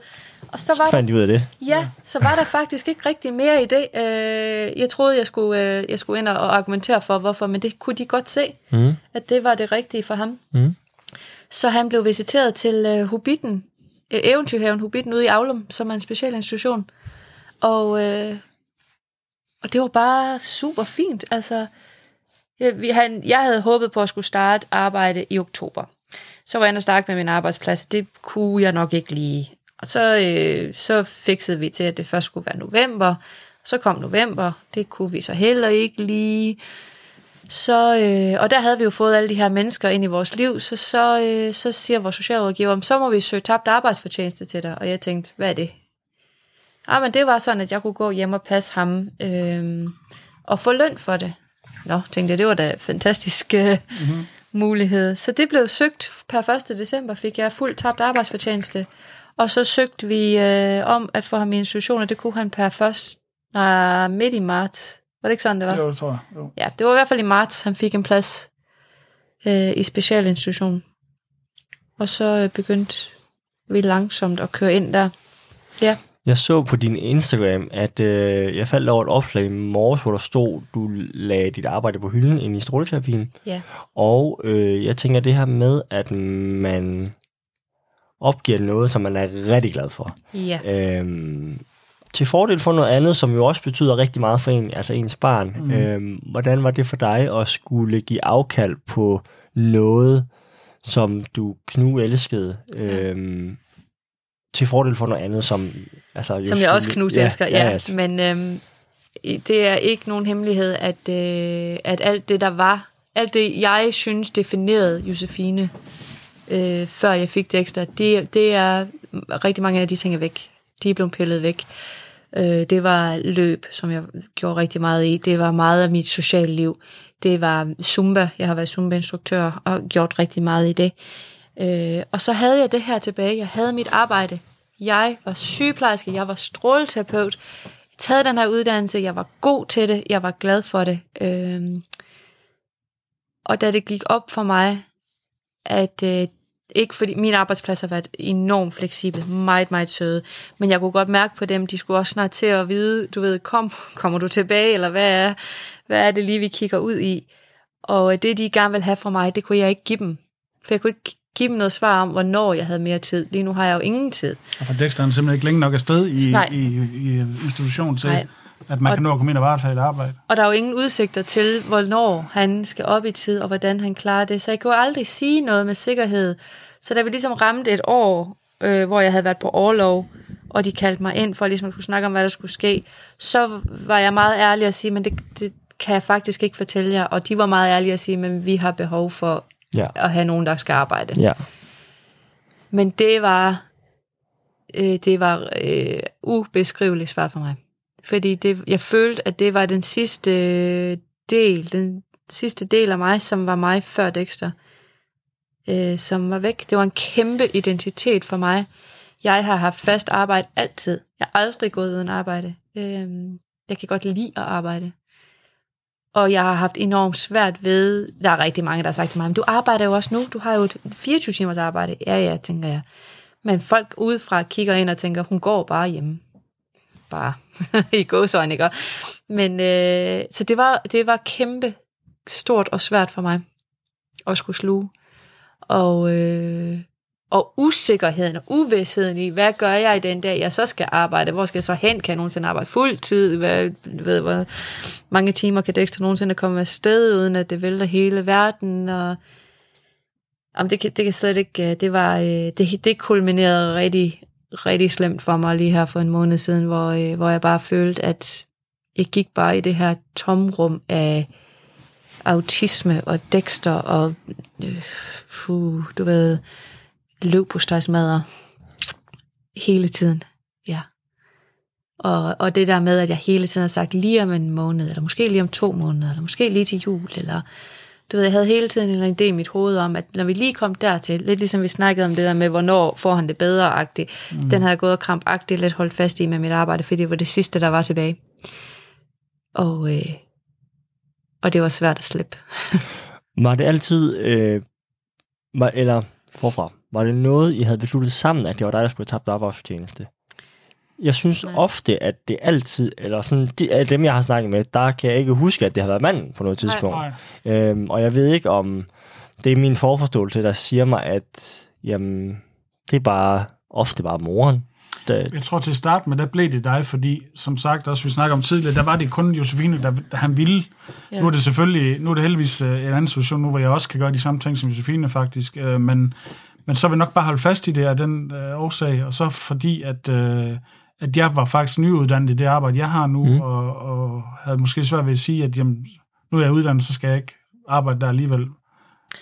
Og så var så fandt der, ud af det. Ja, så var der faktisk ikke rigtig mere i det. Øh, jeg troede, jeg skulle, øh, jeg skulle ind og argumentere for, hvorfor, men det kunne de godt se, mm. at det var det rigtige for ham. Mm. Så han blev visiteret til øh, Hobbiten, øh, Eventyrhaven Hobbiten ude i Aulum, som er en specialinstitution. Og, øh, og det var bare super fint. Altså, jeg, vi, han, jeg havde håbet på at skulle starte arbejde i oktober. Så var jeg inde og snakke med min arbejdsplads. Det kunne jeg nok ikke lige. Og så, øh, så fikset vi til, at det først skulle være november. Så kom november. Det kunne vi så heller ikke lige. Så, øh, og der havde vi jo fået alle de her mennesker ind i vores liv, så, så, øh, så siger vores socialrådgiver, så må vi søge tabt arbejdsfortjeneste til dig. Og jeg tænkte, hvad er det? Ah, men det var sådan, at jeg kunne gå hjem og passe ham øh, og få løn for det. Nå, tænkte jeg, det var da fantastisk øh, mm-hmm. mulighed. Så det blev søgt per 1. december, fik jeg fuldt tabt arbejdsfortjeneste. Og så søgte vi øh, om at få ham i institution, og det kunne han per 1. Nej, midt i marts var det ikke sådan, det var? Jo, det tror jeg. Jo. Ja, det var i hvert fald i marts, han fik en plads øh, i specialinstitutionen. Og så øh, begyndte vi langsomt at køre ind der. Ja. Jeg så på din Instagram, at øh, jeg faldt over et opslag i morges, hvor der stod, du lagde dit arbejde på hylden ind i stråleterapien. Ja. Og øh, jeg tænker det her med, at man opgiver noget, som man er rigtig glad for. Ja. Øhm, til fordel for noget andet, som jo også betyder rigtig meget for en, altså ens barn. Mm. Øhm, hvordan var det for dig at skulle give afkald på noget, som du knu elskede, øhm, til fordel for noget andet, som... Altså, som jeg også knus ja, elsker, ja. ja. ja. Men øhm, det er ikke nogen hemmelighed, at, øh, at alt det, der var, alt det, jeg synes definerede Josefine, øh, før jeg fik det ekstra, det, det er rigtig mange af de ting er væk. De er blevet pillet væk. Øh, det var løb, som jeg gjorde rigtig meget i. Det var meget af mit sociale liv. Det var Zumba. Jeg har været Zumba-instruktør og gjort rigtig meget i det. Øh, og så havde jeg det her tilbage. Jeg havde mit arbejde. Jeg var sygeplejerske, jeg var stråleterapeut. Jeg havde den her uddannelse, jeg var god til det, jeg var glad for det. Øh, og da det gik op for mig, at øh, ikke fordi min arbejdsplads har været enormt fleksibel, meget, meget søde, men jeg kunne godt mærke på dem, de skulle også snart til at vide, du ved, kom, kommer du tilbage, eller hvad er, hvad er det lige, vi kigger ud i? Og det, de gerne vil have fra mig, det kunne jeg ikke give dem. For jeg kunne ikke give dem noget svar om, hvornår jeg havde mere tid. Lige nu har jeg jo ingen tid. Og for Dexter er simpelthen ikke længe nok afsted i, i, i institution til, Nej. At man og, kan nå at komme ind og varetage et arbejde. Og der er jo ingen udsigter til, hvornår han skal op i tid, og hvordan han klarer det. Så jeg kunne aldrig sige noget med sikkerhed. Så da vi ligesom ramte et år, øh, hvor jeg havde været på overlov, og de kaldte mig ind for ligesom at skulle snakke om, hvad der skulle ske, så var jeg meget ærlig at sige, men det, det kan jeg faktisk ikke fortælle jer. Og de var meget ærlige at sige, men vi har behov for ja. at have nogen, der skal arbejde. Ja. Men det var, øh, det var øh, ubeskriveligt svært for mig. Fordi det, jeg følte, at det var den sidste øh, del, den sidste del af mig, som var mig før Dexter øh, som var væk. Det var en kæmpe identitet for mig. Jeg har haft fast arbejde altid. Jeg har aldrig gået uden arbejde. Øh, jeg kan godt lide at arbejde. Og jeg har haft enormt svært ved, der er rigtig mange, der har sagt til mig, men du arbejder jo også nu, du har jo et 24 timers arbejde. Ja, ja, tænker jeg. Men folk udefra kigger ind og tænker, hun går bare hjemme. Bare i gåsøjne, ikke? Men øh, så det var, det var kæmpe stort og svært for mig at skulle sluge og, øh, og usikkerheden og uvidsheden i, hvad gør jeg i den dag, jeg så skal arbejde? Hvor skal jeg så hen? Kan jeg nogensinde arbejde fuld tid? Hvad, ved, hvor mange timer kan Dexter nogensinde komme afsted, uden at det vælter hele verden? Og, jamen, det, kan, det kan slet ikke... Øh, det, var, øh, det, det kulminerede rigtig, rigtig slemt for mig lige her for en måned siden, hvor, øh, hvor jeg bare følte, at jeg gik bare i det her tomrum af autisme og Dexter og øh, puh, du ved, løb på støjsmadder hele tiden. Ja. Og, og det der med, at jeg hele tiden har sagt lige om en måned, eller måske lige om to måneder, eller måske lige til jul, eller du ved, jeg havde hele tiden en idé i mit hoved om, at når vi lige kom dertil, lidt ligesom vi snakkede om det der med, hvornår får han det bedre-agtigt, mm. den havde jeg gået og krampagtigt lidt holdt fast i med mit arbejde, fordi det var det sidste, der var tilbage. Og, øh, og det var svært at slippe. var det altid øh, var, eller forfra, var det noget, I havde besluttet sammen, at det var dig, der skulle have tabt arbejdsfortjeneste? Jeg synes Nej. ofte, at det altid, eller sådan, de, af dem, jeg har snakket med, der kan jeg ikke huske, at det har været manden på noget tidspunkt. Nej. Øhm, og jeg ved ikke, om det er min forforståelse, der siger mig, at jamen, det er bare ofte bare moren, det... Jeg tror til at starte med, der blev det dig, fordi som sagt, også vi snakker om tidligere, der var det kun Josefine, der, der han ville. Ja. Nu er det selvfølgelig, nu er det heldigvis uh, en anden situation nu, hvor jeg også kan gøre de samme ting som Josefine faktisk, uh, men, men så vil jeg nok bare holde fast i det af den uh, årsag, og så fordi, at, uh, at jeg var faktisk nyuddannet i det arbejde, jeg har nu, mm. og, og havde måske svært ved at sige, at jamen, nu er jeg uddannet, så skal jeg ikke arbejde der alligevel.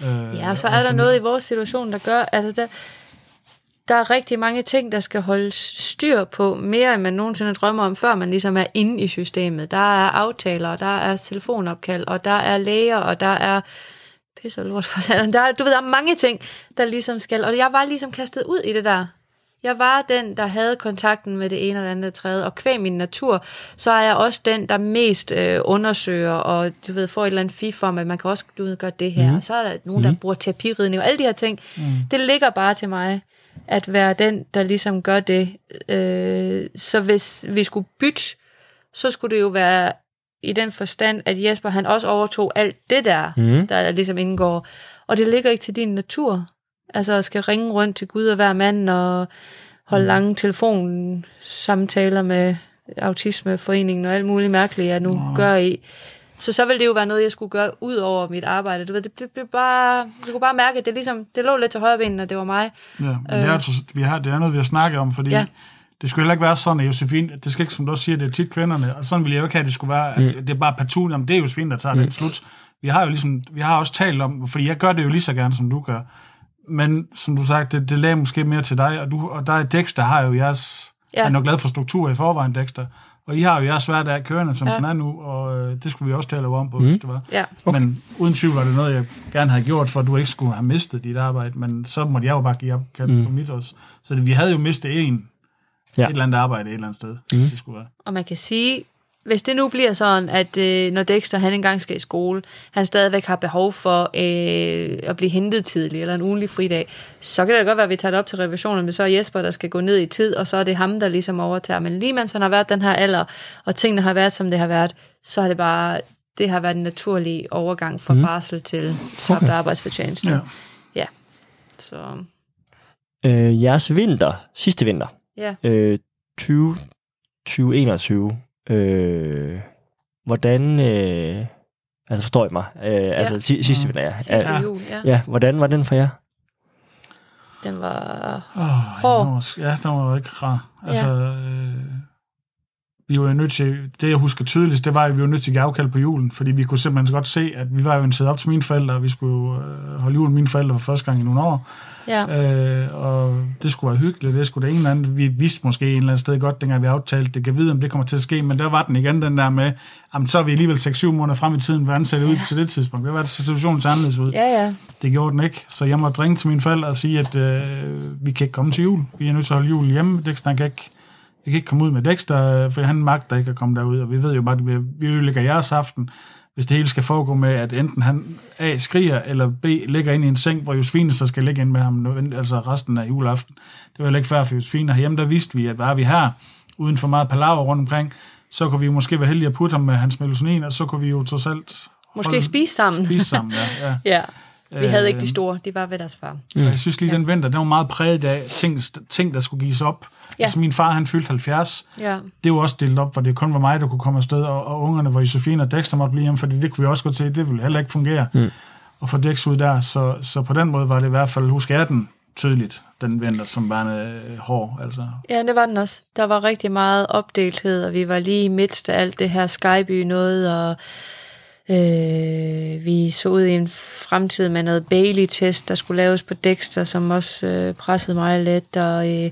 Uh, ja, og så er der noget i vores situation, der gør, altså der, der er rigtig mange ting, der skal holdes styr på, mere end man nogensinde drømmer om, før man ligesom er inde i systemet. Der er aftaler, der er telefonopkald, og der er læger, og der er pisse lort for der, Du ved, der er mange ting, der ligesom skal, og jeg var ligesom kastet ud i det der. Jeg var den, der havde kontakten med det ene eller andet tredje, og kvæg min natur, så er jeg også den, der mest øh, undersøger, og du ved, får et eller andet fif om, at man kan også du ved, gøre det her. Mm. Og så er der nogen, der mm. bruger terapiridning, og alle de her ting. Mm. Det ligger bare til mig at være den, der ligesom gør det. Øh, så hvis vi skulle bytte, så skulle det jo være i den forstand, at Jesper han også overtog alt det der, mm. der ligesom indgår. Og det ligger ikke til din natur. Altså at skal ringe rundt til Gud og hver mand og holde mm. lange telefonsamtaler med autismeforeningen og alt muligt mærkeligt, jeg nu mm. gør i. Så så ville det jo være noget, jeg skulle gøre ud over mit arbejde. Du ved, det, det, det bare, du kunne bare mærke, at det, ligesom, det lå lidt til højre ben, og det var mig. Ja, men øh. det, er, altså, vi har, det er noget, vi har snakket om, fordi ja. det skulle heller ikke være sådan, at Josefine, det skal ikke, som du også siger, det er tit kvinderne, og sådan ville jeg jo ikke have, at det skulle være, at mm. det er bare partout, jamen det er Josefine, der tager mm. den slut. Vi har jo ligesom, vi har også talt om, fordi jeg gør det jo lige så gerne, som du gør. Men som du sagde, det, det lagde måske mere til dig, og, du, og der er Dexter, har jo jeres, ja. han er jo glad for struktur i forvejen, Dexter, Og I har jo jeres hverdag kørende, som ja. den er nu, og øh, det skulle vi også tale om på, mm. hvis det var. Ja. Okay. Men uden tvivl var det noget, jeg gerne havde gjort, for at du ikke skulle have mistet dit arbejde, men så måtte jeg jo bare give op mm. på mit også. Så det, vi havde jo mistet en, ja. et eller andet arbejde et eller andet sted, mm. det skulle være. Og man kan sige, hvis det nu bliver sådan, at øh, når Dexter han engang skal i skole, han stadigvæk har behov for øh, at blive hentet tidligt, eller en ugenlig fridag, så kan det godt være, at vi tager det op til revisionen, men så er Jesper, der skal gå ned i tid, og så er det ham, der ligesom overtager. Men lige mens han har været den her alder, og tingene har været, som det har været, så har det bare, det har været en naturlig overgang fra mm. barsel til tabt okay. arbejdsfortjeneste. Ja. ja. Så. Øh, jeres vinter, sidste vinter, ja. øh, 20, 2021, Øh, hvordan... Øh, altså forstår I mig? Øh, ja. Altså sidste vinter, ja. Sidste jul, ja. Ja, hvordan var den for jer? Den var oh, hård. Ja, den var ikke rar. Altså, ja. øh, vi var jo nødt til, det jeg husker tydeligst, det var, at vi var nødt til at give afkald på julen, fordi vi kunne simpelthen godt se, at vi var jo inviteret op til mine forældre, og vi skulle øh, holde jul med mine forældre for første gang i nogle år. Ja. Øh, og det skulle være hyggeligt, det skulle det ene eller andet. Vi vidste måske en eller anden sted godt, dengang vi aftalte det, kan vide, om det kommer til at ske, men der var den igen, den der med, jamen, så er vi alligevel 6-7 måneder frem i tiden, hvordan ser det ud til det tidspunkt? Hvad var det, situationen anderledes ud? Ja, ja. Det gjorde den ikke, så jeg måtte ringe til mine forældre og sige, at øh, vi kan ikke komme til jul. Vi er nødt til at holde jul hjemme. Det kan ikke vi kan ikke komme ud med Dexter, for han magter ikke at komme derud, og vi ved jo bare, at vi ødelægger jeres aften, hvis det hele skal foregå med, at enten han A skriger, eller B ligger ind i en seng, hvor Josefine så skal ligge ind med ham, altså resten af juleaften. Det var heller ikke færdigt for Josefine. Herhjemme, der vidste vi, at var vi her, uden for meget palaver rundt omkring, så kunne vi måske være heldige at putte ham med hans melatonin, og så kunne vi jo trods alt... Måske spise sammen. Spise sammen, ja. ja. ja. Vi havde ikke de store, de var ved deres far. Mm. Jeg synes lige, ja. den vinter, den var meget præget af ting, ting der skulle gives op. Ja. Altså min far, han fyldte 70. Ja. Det var også delt op, hvor det kun var mig, der kunne komme afsted, og, og ungerne, hvor Josefine og Dexter måtte blive hjemme, fordi det kunne vi også godt se, det ville heller ikke fungere. Mm. Og få Dex ud der, så, så på den måde var det i hvert fald, husker jeg den tydeligt, den vinter, som var en øh, hård. Altså. Ja, det var den også. Der var rigtig meget opdelthed, og vi var lige midt af alt det her Skyby noget, og Øh, vi så ud i en fremtid med noget Bailey-test, der skulle laves på Dexter, som også øh, pressede mig lidt, og, øh,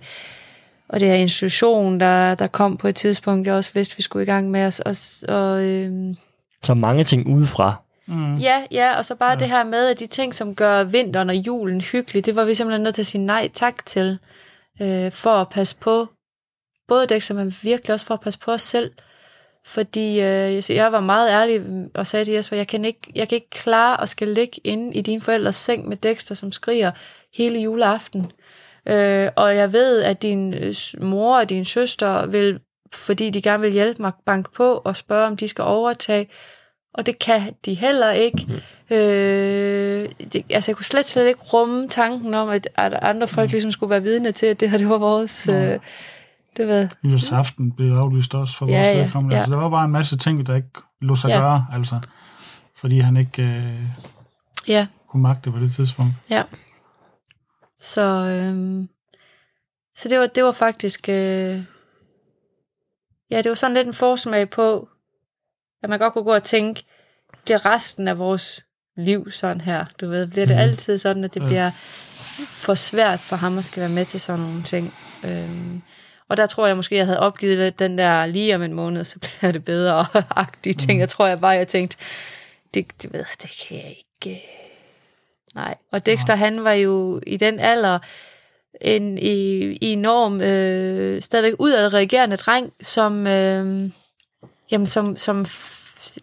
og det her institution, der, der kom på et tidspunkt, jeg også vidste, vi skulle i gang med os. Og, og, øh, så mange ting udefra. Mm. Ja, ja, og så bare ja. det her med, at de ting, som gør vinteren og julen hyggelig, det var vi simpelthen nødt til at sige nej tak til, øh, for at passe på både Dexter, men virkelig også for at passe på os selv. Fordi øh, jeg var meget ærlig og sagde til Jesper, jeg kan ikke, jeg kan ikke klare at skal ligge inde i din forældres seng med Dexter, som skriger hele juleaften. Øh, og jeg ved, at din øh, mor og din søster vil, fordi de gerne vil hjælpe mig, banke på og spørge, om de skal overtage. Og det kan de heller ikke. Mm. Øh, det, altså, jeg kunne slet, slet ikke rumme tanken om, at, at andre folk mm. ligesom skulle være vidne til, at det her det var vores... Øh, det ved Nytårsaften blev aflyst også for vores ja, ja, vedkommende. Ja. Altså, der var bare en masse ting, der ikke lå sig ja. gøre, altså. Fordi han ikke øh, ja. kunne magte på det tidspunkt. Ja. Så, øhm, så det var, det var faktisk... Øh, ja, det var sådan lidt en forsmag på, at man godt kunne gå og tænke, bliver resten af vores liv sådan her? Du ved, bliver det mm. altid sådan, at det ja. bliver for svært for ham at skal være med til sådan nogle ting? Øhm, og der tror jeg måske, jeg havde opgivet lidt den der lige om en måned, så bliver det bedre agtige ting. Mm. Jeg tror jeg bare, jeg tænkte, det, det, ved, det kan jeg ikke. Nej. Og Dexter, han var jo i den alder en i, i enorm, øh, stadigvæk udadreagerende dreng, som, øh, jamen, som, som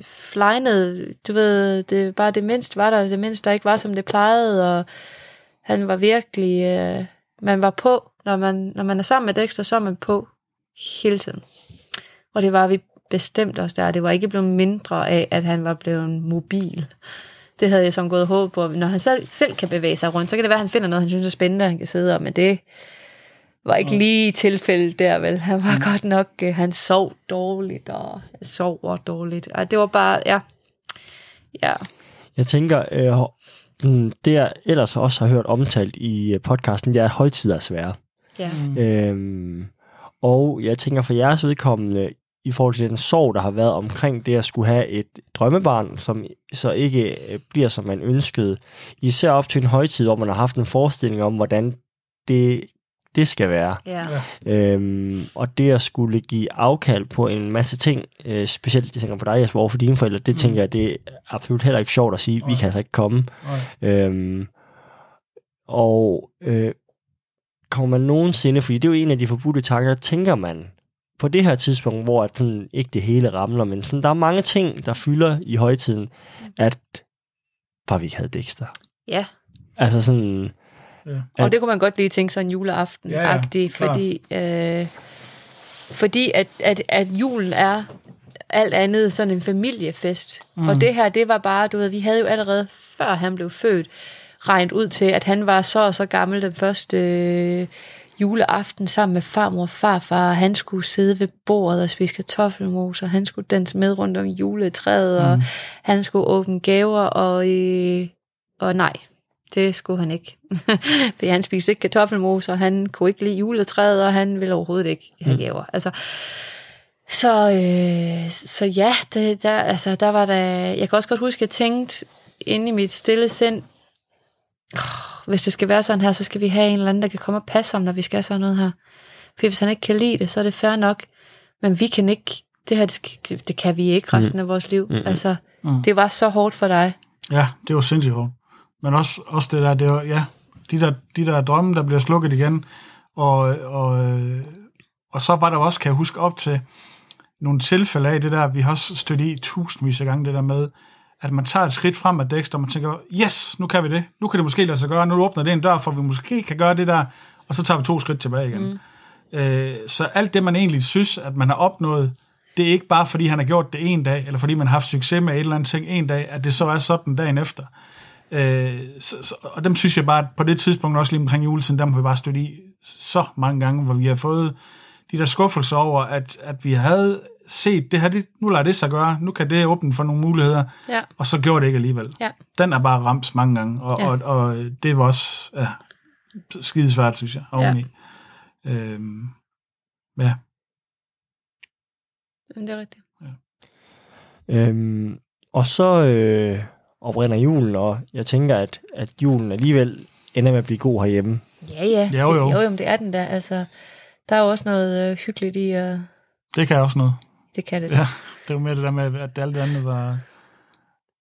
flejnede, du ved, det, bare det mindste var der, det mindste der ikke var, som det plejede, og han var virkelig, øh, man var på, når man, når man er sammen med Dexter, så er man på hele tiden. Og det var vi bestemt også der. Det var ikke blevet mindre af, at han var blevet mobil. Det havde jeg som gået håb på. Når han selv, selv kan bevæge sig rundt, så kan det være, at han finder noget, han synes er spændende, han kan sidde og, men det var ikke lige tilfældet der, vel. Han var mm. godt nok, øh, han sov dårligt, og sover dårligt. Og det var bare, ja. Ja. Jeg tænker, øh, det jeg ellers også har hørt omtalt i øh, podcasten, det er, at højtider er svære. Ja. Mm. Øhm, og jeg tænker for jeres vedkommende, i forhold til den sorg, der har været omkring det at skulle have et drømmebarn, som så ikke øh, bliver, som man ønskede. Især op til en højtid, hvor man har haft en forestilling om, hvordan det det skal være. Ja. Øhm, og det at skulle give afkald på en masse ting, øh, specielt jeg tænker på dig, Jesper, over for dine forældre, det mm. tænker jeg, det er absolut heller ikke sjovt at sige, vi kan altså ikke komme. Øhm, og øh, kommer man nogensinde, fordi det er jo en af de forbudte tanker, tænker man på det her tidspunkt, hvor at sådan, ikke det hele ramler, men sådan, der er mange ting, der fylder i højtiden, at bare vi ikke havde Dexter. Ja. Altså sådan... Ja. Og det kunne man godt lige tænke sig en juleaften ja, ja, fordi, øh, fordi at, at, at julen er alt andet sådan en familiefest. Mm. Og det her, det var bare, du ved, vi havde jo allerede, før han blev født, regnet ud til, at han var så og så gammel den første øh, juleaften sammen med farmor og farfar. Han skulle sidde ved bordet og spise kartoffelmos, og han skulle danse med rundt om juletræet, mm. og han skulle åbne gaver, og, øh, og nej, det skulle han ikke. For han spiste ikke kartoffelmos, og han kunne ikke lide juletræet, og han ville overhovedet ikke have mm. gaver. Altså, så, øh, så ja, det, der, altså, der var der... Jeg kan også godt huske, at jeg tænkte inde i mit stille sind, hvis det skal være sådan her, så skal vi have en eller anden, der kan komme og passe ham, når vi skal sådan noget her. For hvis han ikke kan lide det, så er det fair nok. Men vi kan ikke, det her, det, skal, det kan vi ikke resten mm. af vores liv. Mm. Altså, mm. det var så hårdt for dig. Ja, det var sindssygt hårdt. Men også, også det der, det var, ja, de der, de der drømme, der bliver slukket igen. Og, og, øh, og så var der også, kan jeg huske, op til nogle tilfælde af det der, vi har også stødt i tusindvis af gange, det der med, at man tager et skridt frem af Dexter, og man tænker, yes, nu kan vi det. Nu kan det måske lade sig gøre. Nu åbner det en dør, for vi måske kan gøre det der, og så tager vi to skridt tilbage igen. Mm. Øh, så alt det, man egentlig synes, at man har opnået, det er ikke bare, fordi han har gjort det en dag, eller fordi man har haft succes med et eller andet ting en dag, at det så er sådan dagen efter. Øh, så, så, og dem synes jeg bare, at på det tidspunkt, også lige omkring juletiden, dem har vi bare stødt i så mange gange, hvor vi har fået de der skuffelser over, at, at vi havde set, det her, det, nu lader det sig gøre, nu kan det åbne for nogle muligheder, ja. og så gjorde det ikke alligevel. Ja. Den er bare ramt mange gange, og, ja. og, og det var også ja, skidesvært, synes jeg, oveni. Ja. Øhm, ja. Jamen, det er rigtigt. Ja. Øhm, og så øh, oprinder julen, og jeg tænker, at, at julen alligevel ender med at blive god herhjemme. Ja, ja. ja jo, jo. Det, jo, jo, det er den der. Altså, der er jo også noget øh, hyggeligt i at... Øh... Det kan også noget. Det kan det. Ja, det var mere det der med, at alt det andet var,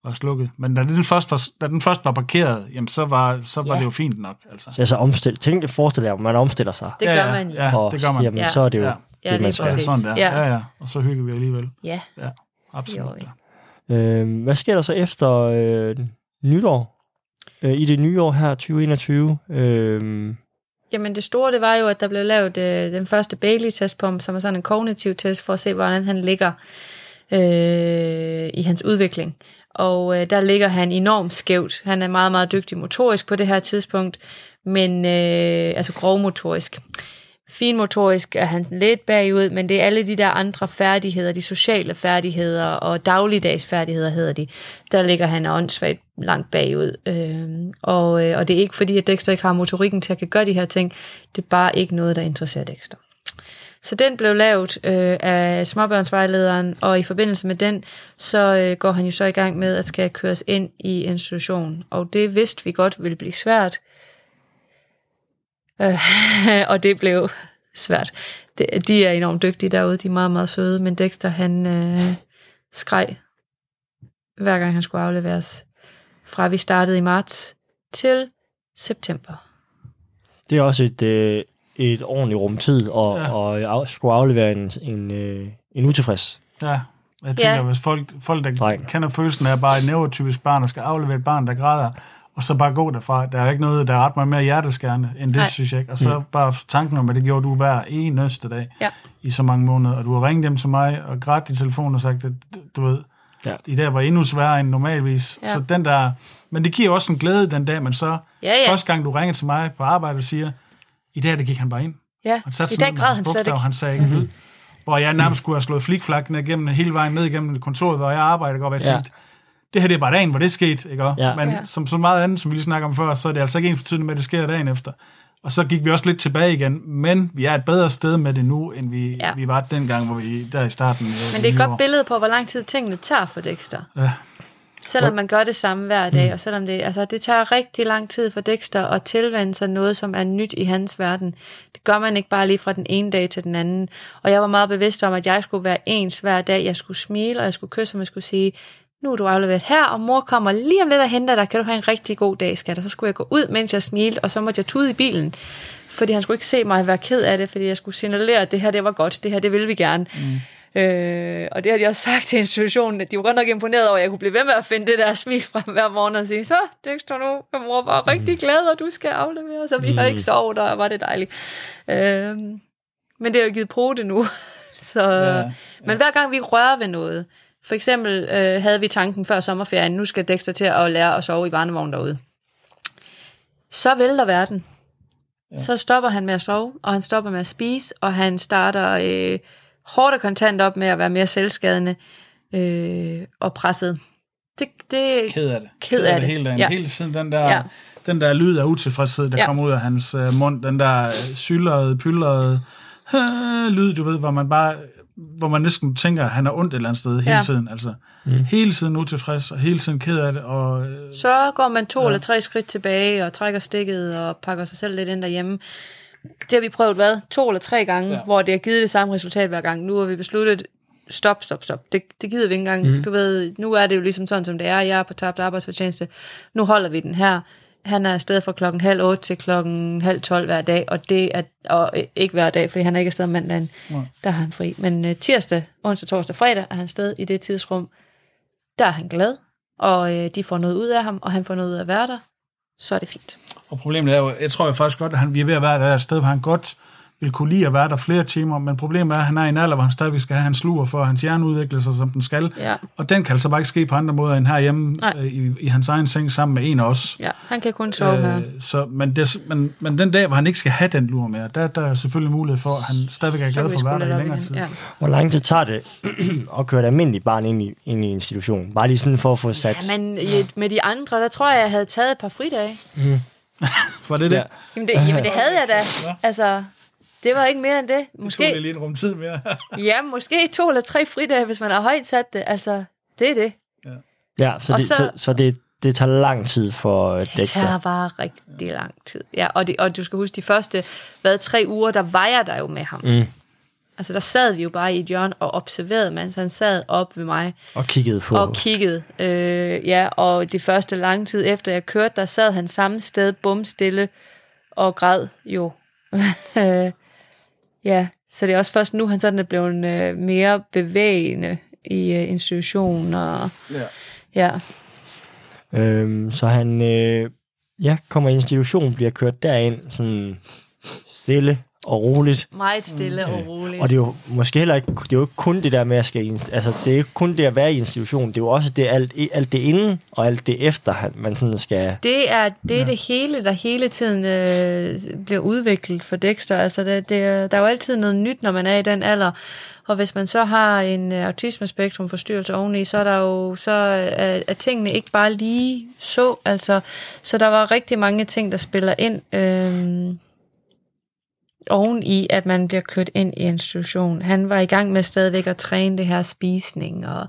var slukket. Men da den først var, da den først var parkeret, jamen så var, så var ja. det jo fint nok. Altså. Så altså omstil, tænk det forestiller at man omstiller sig. Det gør ja, man, ja. ja. det gør man. Jamen, ja. så er det jo ja. det, ja, man skal. Ja, sådan der. Ja. ja, ja. Og så hygger vi alligevel. Ja. Ja, absolut. Jo, ja. Øh, hvad sker der så efter øh, nytår? Øh, I det nye år her, 2021? Øh, Jamen det store, det var jo, at der blev lavet øh, den første Bailey-test på ham, som er sådan en kognitiv test, for at se, hvordan han ligger øh, i hans udvikling. Og øh, der ligger han enormt skævt. Han er meget, meget dygtig motorisk på det her tidspunkt, men øh, altså grovmotorisk. Finmotorisk er han lidt bagud, men det er alle de der andre færdigheder, de sociale færdigheder og dagligdags færdigheder hedder de, der ligger han åndssvagt langt bagud. Øh, og, øh, og det er ikke fordi, at Dexter ikke har motorikken til at kan gøre de her ting, det er bare ikke noget, der interesserer Dexter. Så den blev lavet øh, af småbørnsvejlederen, og i forbindelse med den, så øh, går han jo så i gang med at skal køres ind i institution. Og det vidste vi godt ville blive svært, Øh, og det blev svært. De, de er enormt dygtige derude, de er meget, meget søde, men Dexter, han øh, skreg, hver gang han skulle afleveres, fra vi startede i marts til september. Det er også et, øh, et ordentligt rumtid og, ja. og af, skulle aflevere en, en, øh, en utilfreds. Ja, jeg tænker, ja. hvis folk, folk der Dreng. kender følelsen af bare et neurotypisk barn, og skal aflevere et barn, der græder, og så bare gå derfra. Der er ikke noget, der er ret meget mere hjerteskærende end det, Nej. synes jeg ikke. Og så mm. bare tanken om, at det gjorde du hver eneste dag ja. i så mange måneder. Og du har ringet dem til mig og grædt i telefonen og sagt, at du ved, ja. i dag var endnu sværere end normalvis. Ja. Så den der, men det giver også en glæde den dag, man så, ja, ja. første gang du ringer til mig på arbejde og siger, i dag der gik han bare ind. Ja, han i dag græd han slet ikke. Han sagde ikke mm-hmm. lyd. Hvor jeg nærmest skulle have slået flikflak ned gennem, hele vejen ned igennem kontoret, hvor jeg arbejder, og jeg tænkte, ja det her det er bare dagen, hvor det skete, ikke? Ja. Men ja. som så meget andet, som vi lige snakker om før, så er det altså ikke ens betydende med, at det sker dagen efter. Og så gik vi også lidt tilbage igen, men vi er et bedre sted med det nu, end vi, ja. vi var dengang, hvor vi der i starten. Men det er et godt år. billede på, hvor lang tid tingene tager for Dexter. Ja. Selvom man gør det samme hver dag, mm. og selvom det, altså, det tager rigtig lang tid for Dexter at tilvende sig noget, som er nyt i hans verden. Det gør man ikke bare lige fra den ene dag til den anden. Og jeg var meget bevidst om, at jeg skulle være ens hver dag. Jeg skulle smile, og jeg skulle kysse, og jeg skulle sige, nu er du afleveret her, og mor kommer lige om lidt og henter dig. Kan du have en rigtig god dag, skat? Og så skulle jeg gå ud, mens jeg smilte, og så måtte jeg tude i bilen. Fordi han skulle ikke se mig være ked af det, fordi jeg skulle signalere, at det her det var godt, det her det ville vi gerne. Mm. Øh, og det har de også sagt til institutionen, at de var godt nok imponeret over, at jeg kunne blive ved med at finde det der smil frem hver morgen og sige, så Dexter, nu er mor bare mm. rigtig glad, og du skal aflevere, så vi mm. har ikke sovet, og var det dejligt. Øh, men det har jo givet på det nu. så, ja, ja. Men hver gang vi rører ved noget, for eksempel øh, havde vi tanken før sommerferien, nu skal Dexter til at lære at sove i barnevognen derude. Så vælter verden. Ja. Så stopper han med at sove, og han stopper med at spise, og han starter øh, hårdt og kontant op med at være mere selvskadende øh, og presset. Det, det, ked af det. Ked, ked af, af det hele dagen. Ja. Hele tiden den der, ja. den der lyd af utilfredshed, der ja. kommer ud af hans øh, mund, den der øh, sylderede, pyldrede øh, lyd, du ved, hvor man bare hvor man næsten tænker, at han er ondt et eller andet sted hele ja. tiden. Altså, mm. hele tiden utilfreds, og hele tiden ked af det. Og, øh, så går man to ja. eller tre skridt tilbage, og trækker stikket, og pakker sig selv lidt ind derhjemme. Det har vi prøvet, hvad? To eller tre gange, ja. hvor det har givet det samme resultat hver gang. Nu har vi besluttet, stop, stop, stop. Det, det gider vi ikke engang. Mm. Du ved, nu er det jo ligesom sådan, som det er. Jeg er på tabt arbejdsfortjeneste. Nu holder vi den her. Han er afsted fra klokken halv otte til klokken halv tolv hver dag, og det er og ikke hver dag, for han er ikke afsted mandagen. Ja. Der har han fri. Men uh, tirsdag, onsdag, torsdag, fredag er han afsted i det tidsrum. Der er han glad, og uh, de får noget ud af ham, og han får noget ud af at være der. Så er det fint. Og problemet er jo, jeg tror jo faktisk godt, at han, vi er ved at være der et sted, hvor han godt vil kunne lide at være der flere timer, men problemet er, at han er i en alder, hvor han stadigvæk skal have hans sluer for, at hans hjerne udvikler sig, som den skal. Ja. Og den kan altså bare ikke ske på andre måder end herhjemme øh, i, i hans egen seng sammen med en af os. Ja, han kan kun sove øh, her. Så, men, det, men, men den dag, hvor han ikke skal have den lur mere, der, der er selvfølgelig mulighed for, at han stadigvæk er glad for at være der i længere tid. Ja. Hvor lang tid tager det at køre et almindeligt barn ind i, ind i institution? Bare lige sådan for at få sat... Ja, men med de andre, der tror jeg, jeg havde taget et par fridage. Mm. var det det? Ja. Jamen, det? jamen det havde jeg da. Altså, det var ikke mere end det. Måske, det tog lige en rum tid mere. ja, måske to eller tre fridage, hvis man har højt sat det. Altså, det er det. Ja, ja så, det, så, så, så det, det tager lang tid for uh, Det tager bare rigtig lang tid. Ja, og, det, og du skal huske, de første hvad, tre uger, der vejer der jo med ham. Mm. Altså, der sad vi jo bare i et hjørne og observerede, mens han sad op ved mig. Og kiggede på. Og kiggede, øh, ja. Og de første lange tid efter jeg kørte, der sad han samme sted, bumstille, og græd jo. ja, så det er også først nu, han sådan er blevet øh, mere bevægende i øh, institutionen. Og, ja. ja. Øhm, så han øh, ja, kommer i institution, bliver kørt derind, sådan stille, og roligt. Meget stille mm. og roligt. Og det er jo måske heller ikke, det er jo ikke kun det der med at skal, altså det er ikke kun det at være i institution, det er jo også det, alt, alt det inden og alt det efter, man sådan skal... Det er det, ja. det hele, der hele tiden øh, bliver udviklet for Dexter. Altså det, det, der er jo altid noget nyt, når man er i den alder. Og hvis man så har en uh, autismespektrum forstyrrelse oveni, så er der jo så er, er tingene ikke bare lige så. Altså, så der var rigtig mange ting, der spiller ind. Øh, oven i, at man bliver kørt ind i institution. Han var i gang med stadigvæk at træne det her spisning, og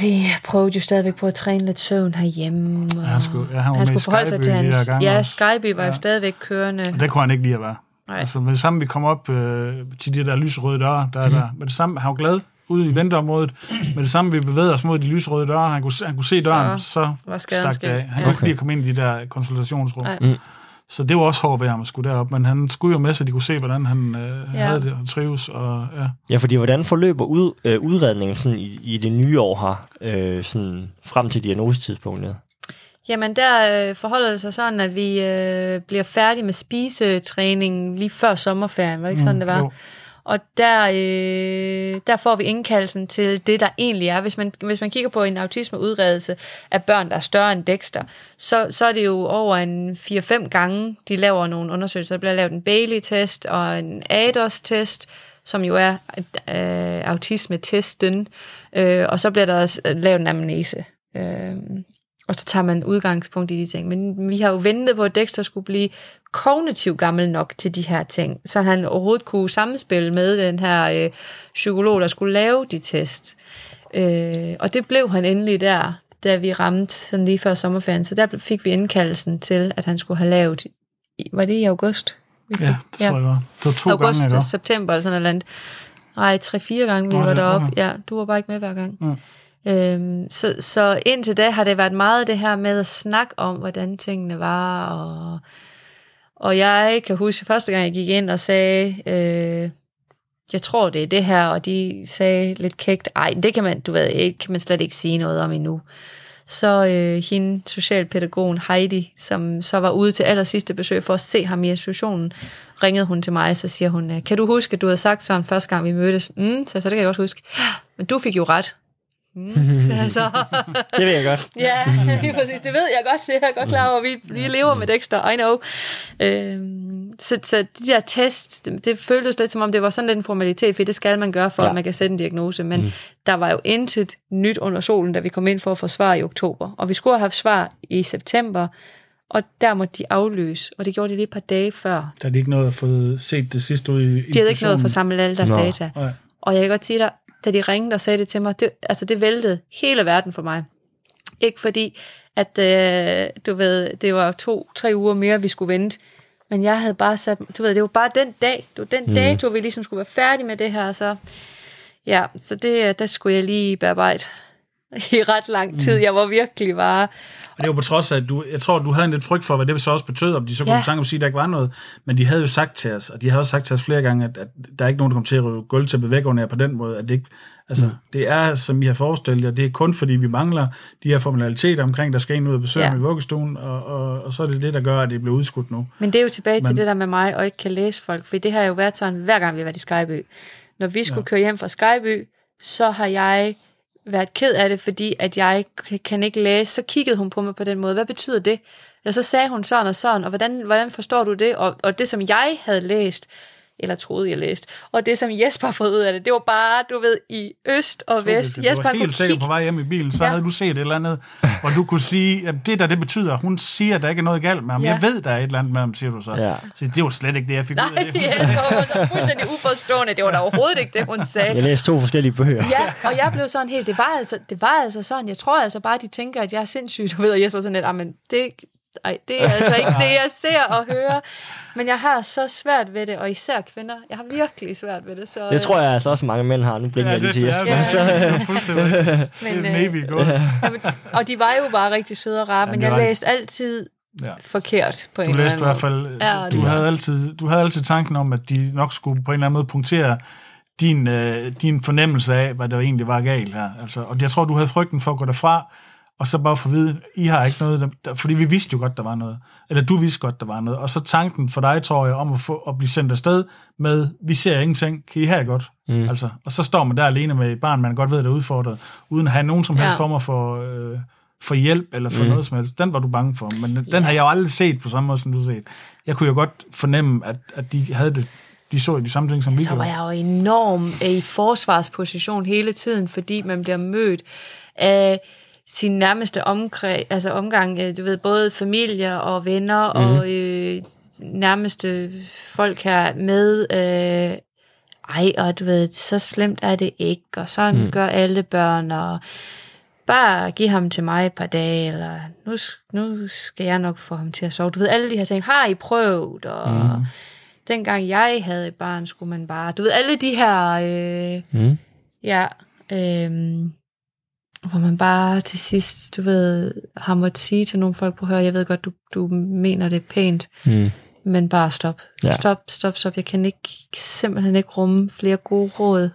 vi prøvede jo stadigvæk på at træne lidt søvn herhjemme. Og ja, han skulle, ja, han, han skulle forholde sig til hans... Ja, Skype var ja. jo stadigvæk kørende. Og det kunne han ikke lide at være. Nej. Altså med det samme, vi kom op øh, til de der lyserøde døre, der, mm. der, med det samme, han var glad ude i venteområdet. Med det samme, vi bevægede os mod de lyserøde døre, han kunne, han kunne se døren, så, så stak det af. Han ja. kunne ikke lide at komme ind i de der konsultationsrum. Nej. Mm. Så det var også hårdt ved ham at skulle derop, men han skulle jo med, så de kunne se, hvordan han øh, ja. havde det og trives. Og, ja. ja, fordi hvordan forløber ud, øh, udredningen sådan i, i det nye år her, øh, sådan frem til diagnosetidspunktet? Jamen, der øh, forholder det sig sådan, at vi øh, bliver færdige med spisetræningen lige før sommerferien. Var det ikke mm, sådan, det var? Jo. Og der, øh, der får vi indkaldelsen til det, der egentlig er. Hvis man, hvis man kigger på en autismeudredelse af børn, der er større end Dexter, så, så er det jo over en 4-5 gange, de laver nogle undersøgelser. Der bliver lavet en Bailey-test og en ADOS-test, som jo er øh, autisme-testen, øh, og så bliver der lavet en amnese. Øh, og så tager man udgangspunkt i de ting. Men vi har jo ventet på, at Dexter skulle blive kognitivt gammel nok til de her ting, så han overhovedet kunne samspille med den her øh, psykolog, der skulle lave de test. Øh, og det blev han endelig der, da vi ramte sådan lige før sommerferien. Så der fik vi indkaldelsen til, at han skulle have lavet, var det i august? Ja, det tror jeg var. Det var to august, gange, August, september eller sådan noget andet. Nej, tre-fire gange vi Nå, var deroppe. Okay. Ja, du var bare ikke med hver gang. Ja. Øhm, så, så indtil da har det været meget det her med at snakke om, hvordan tingene var, og, og jeg kan huske første gang, jeg gik ind og sagde, øh, jeg tror, det er det her, og de sagde lidt kægt, ej, det kan man, du ved, ikke, kan man slet ikke sige noget om endnu. Så øh, hende, socialpædagogen Heidi, som så var ude til aller sidste besøg for at se ham i institutionen, ringede hun til mig, så siger hun, kan du huske, at du havde sagt sådan første gang, vi mødtes? Mm, så, så det kan jeg godt huske. Men du fik jo ret. Mm, så, så. det ved jeg godt. ja, præcis. Det ved jeg godt. Det er jeg godt klar over. Vi, vi lever med Dexter. I know. Øhm, så, så de der tests, det, det føltes lidt som om, det var sådan lidt en formalitet, for det skal man gøre, for ja. at man kan sætte en diagnose. Men mm. der var jo intet nyt under solen, da vi kom ind for at få svar i oktober. Og vi skulle have haft svar i september, og der måtte de afløse, og det gjorde de lige et par dage før. Der er de ikke noget at få set det sidste ud i De havde ikke noget at få samlet alle deres Nå. data. Nej. Og jeg kan godt sige dig, da de ringede og sagde det til mig, det, altså det væltede hele verden for mig. Ikke fordi, at øh, du ved, det var to-tre uger mere, vi skulle vente, men jeg havde bare sat, du ved, det var bare den dag, det var den mm. dato, vi ligesom skulle være færdige med det her, så ja, så det, der skulle jeg lige bearbejde i ret lang tid. Mm. Jeg var virkelig bare... Og det var på trods af, at du, jeg tror, du havde en lidt frygt for, hvad det så også betød, om de så kunne ja. tanke at sige, at der ikke var noget. Men de havde jo sagt til os, og de havde også sagt til os flere gange, at, at der er ikke nogen, der kommer til at rive gulv til væk under på den måde. At det, ikke, altså, mm. det er, som I har forestillet jer, det er kun fordi, vi mangler de her formaliteter omkring, der skal ind ud og besøge ja. i vuggestuen, og, og, og, så er det det, der gør, at det bliver udskudt nu. Men det er jo tilbage Men, til det der med mig, og ikke kan læse folk, for det har jo været sådan, hver gang vi har været i Skyby. Når vi skulle ja. køre hjem fra Skyby, så har jeg været ked af det, fordi at jeg kan ikke læse. Så kiggede hun på mig på den måde. Hvad betyder det? Og så sagde hun sådan og sådan, og hvordan, hvordan forstår du det? Og, og det, som jeg havde læst, eller troede, jeg læste. Og det, som Jesper har fået ud af det, det var bare, du ved, i øst og så vest. Det, det, Jesper du var helt sikker på vej hjem i bilen, så ja. havde du set et eller andet, hvor du kunne sige, at det der, det betyder, hun siger, at der ikke er noget galt med ham. Ja. Jeg ved, der er et eller andet med ham, siger du så. Ja. Så det var slet ikke det, jeg fik Nej, ud af det. Jesper var så fuldstændig uforstående. Det var da overhovedet ikke det, hun sagde. Jeg læste to forskellige bøger. Ja, og jeg blev sådan helt, det var altså, det var altså sådan, jeg tror altså bare, de tænker, at jeg er sindssyg, du ved, og Jesper sådan lidt, men det, ej, det er altså ikke det, jeg ser og hører. Men jeg har så svært ved det, og især kvinder. Jeg har virkelig svært ved det. Så, det tror jeg altså også mange mænd har. Nu blinker ja, jeg lige til Jesper. Ja, ja, ja, men, maybe go. Ja. Og de var jo bare rigtig søde og rare, ja, men jeg læste altid ja. forkert på en du læste i hvert fald, ja, du, du, havde altid, du havde altid tanken om, at de nok skulle på en eller anden måde punktere din, øh, din fornemmelse af, hvad der egentlig var galt her. Altså, og jeg tror, du havde frygten for at gå derfra, og så bare få at vide, I har ikke noget, der, der, fordi vi vidste jo godt, der var noget. Eller du vidste godt, der var noget. Og så tanken for dig, tror jeg, om at, få, at blive sendt afsted med, vi ser ingenting, kan I have det godt? Mm. Altså, og så står man der alene med et barn, man godt ved, der er udfordret, uden at have nogen som helst ja. former for, øh, for hjælp, eller for mm. noget som helst. Den var du bange for, men den ja. har jeg jo aldrig set på samme måde, som du har set. Jeg kunne jo godt fornemme, at, at de havde det de så de samme ting, som vi Så var jeg jo enorm i forsvarsposition hele tiden, fordi man bliver mødt af sin nærmeste omkreds, altså omgang, øh, du ved, både familie og venner mm. og øh, nærmeste folk her med, øh, ej, og du ved, så slemt er det ikke, og sådan mm. gør alle børn, og bare giv ham til mig et par dage, eller nu, nu skal jeg nok få ham til at sove. Du ved, alle de her ting, har I prøvet, og mm. dengang jeg havde et barn, skulle man bare, du ved, alle de her, øh, mm. ja, øh, hvor man bare til sidst, du ved, har måttet sige til nogle folk på høre, jeg ved godt, du, du mener det pænt, mm. men bare stop. Ja. Stop, stop, stop. Jeg kan ikke, simpelthen ikke rumme flere gode råd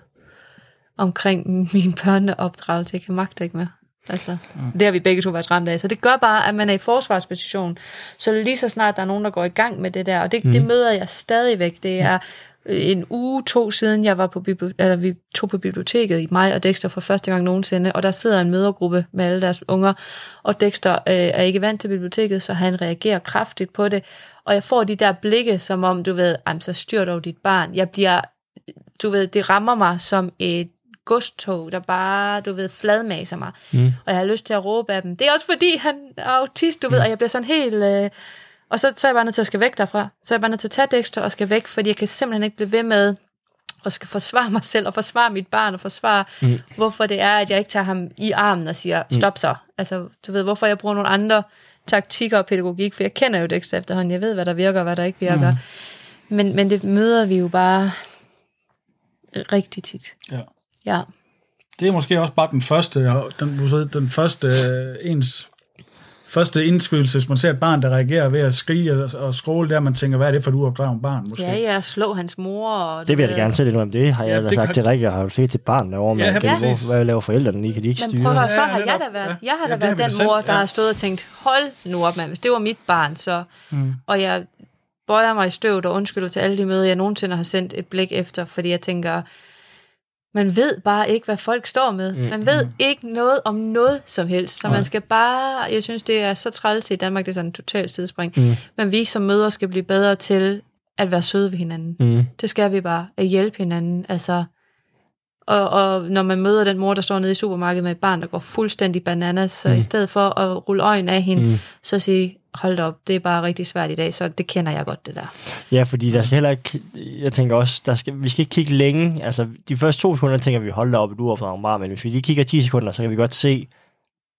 omkring min børneopdragelse. Jeg kan magte ikke mere. Altså, mm. det har vi begge to været ramt af. Så det gør bare, at man er i forsvarsposition. Så lige så snart der er nogen, der går i gang med det der, og det, mm. det møder jeg stadigvæk. Det er en uge, to siden, jeg var på eller vi tog på biblioteket i mig og Dexter for første gang nogensinde, og der sidder en mødergruppe med alle deres unger, og Dexter øh, er ikke vant til biblioteket, så han reagerer kraftigt på det, og jeg får de der blikke, som om, du ved, så styr dog dit barn. Jeg bliver, du ved, det rammer mig som et godstog, der bare, du ved, fladmaser mig. Mm. Og jeg har lyst til at råbe af dem. Det er også fordi, han er autist, du mm. ved, og jeg bliver sådan helt... Øh, og så, så er jeg bare nødt til at skal væk derfra. Så er jeg bare nødt til at tage Dexter og skal væk, fordi jeg kan simpelthen ikke blive ved med og skal forsvare mig selv, og forsvare mit barn, og forsvare, mm. hvorfor det er, at jeg ikke tager ham i armen og siger, mm. stop så. Altså, du ved, hvorfor jeg bruger nogle andre taktikker og pædagogik, for jeg kender jo ikke efterhånden. Jeg ved, hvad der virker og hvad der ikke virker. Mm. Men, men det møder vi jo bare rigtig tit. Ja. ja. Det er måske også bare den første, den, den første ens første indskydelse, hvis man ser et barn, der reagerer ved at skrige og, og skråle der, man tænker, hvad er det for, du opdrager en barn? Måske? Ja, ja, slå hans mor. Og det vil jeg da gerne sætte om det. Har jeg ja, sagt kan... til Rikke, har du set til barn derovre, ja, ja, hvor, hvad laver forældrene? I kan de ikke styre? Men prøv at, så har jeg da været, jeg har da ja, været den mor, der ja. har stået og tænkt, hold nu op, mand, hvis det var mit barn, så... Mm. Og jeg bøjer mig i støvet og undskylder til alle de møder, jeg nogensinde har sendt et blik efter, fordi jeg tænker, man ved bare ikke, hvad folk står med. Mm. Man ved mm. ikke noget om noget som helst. Så Nej. man skal bare, jeg synes, det er så træls i Danmark, det er sådan en total sidespring. Mm. Men vi som mødre skal blive bedre til at være søde ved hinanden. Mm. Det skal vi bare, at hjælpe hinanden. Altså, og, og når man møder den mor, der står nede i supermarkedet med et barn, der går fuldstændig bananas, så mm. i stedet for at rulle øjnene af hende, mm. så sige, hold op, det er bare rigtig svært i dag, så det kender jeg godt, det der. Ja, fordi der skal heller ikke, jeg tænker også, der skal, vi skal ikke kigge længe, altså de første to sekunder tænker vi, hold op, du er bare, men hvis vi lige kigger 10 sekunder, så kan vi godt se,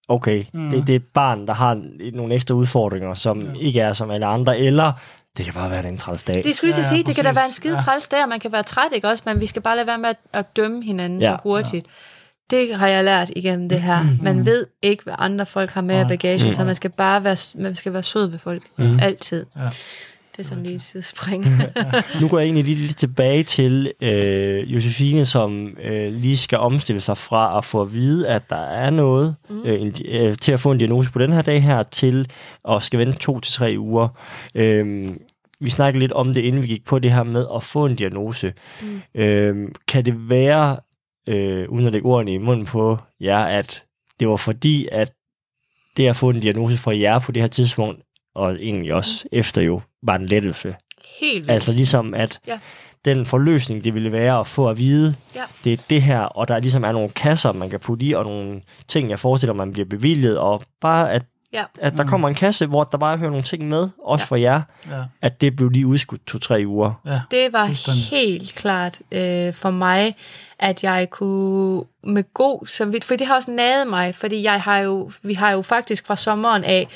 okay, mm. det, det er et barn, der har nogle ekstra udfordringer, som ja. ikke er som alle andre, eller det kan bare være en træls dag. Det skulle jeg ja, sige, ja, det kan da være en skide ja. træls dag, og man kan være træt, ikke også? Men vi skal bare lade være med at, at dømme hinanden ja. så hurtigt. Ja. Det har jeg lært igennem det her. Mm-hmm. Man ved ikke, hvad andre folk har med af bagage, så man skal bare være, man skal være sød ved folk. Mm. Altid. Ja. Det er sådan lige et sidespring. nu går jeg egentlig lige lidt tilbage til øh, Josefine, som øh, lige skal omstille sig fra at få at vide, at der er noget, mm. øh, en, øh, til at få en diagnose på den her dag her, til at skal vente to til tre uger. Øh, vi snakkede lidt om det, inden vi gik på det her med at få en diagnose. Mm. Øh, kan det være, øh, uden at lægge ordene i munden på jer, at det var fordi, at det at få en diagnose for jer på det her tidspunkt, og egentlig også mm. efter jo, var en lettelse. Helt vildt. Altså ligesom at ja. den forløsning, det ville være at få at vide, ja. det er det her, og der ligesom er nogle kasser, man kan putte i, og nogle ting, jeg forestiller, man bliver bevilget, og bare at Ja. At der mm. kommer en kasse, hvor der bare hører nogle ting med, også ja. for jer, ja. at det blev lige udskudt to-tre uger. Ja. Det var helt klart øh, for mig, at jeg kunne med god samvittighed, for det har også naget mig, fordi jeg har jo, vi har jo faktisk fra sommeren af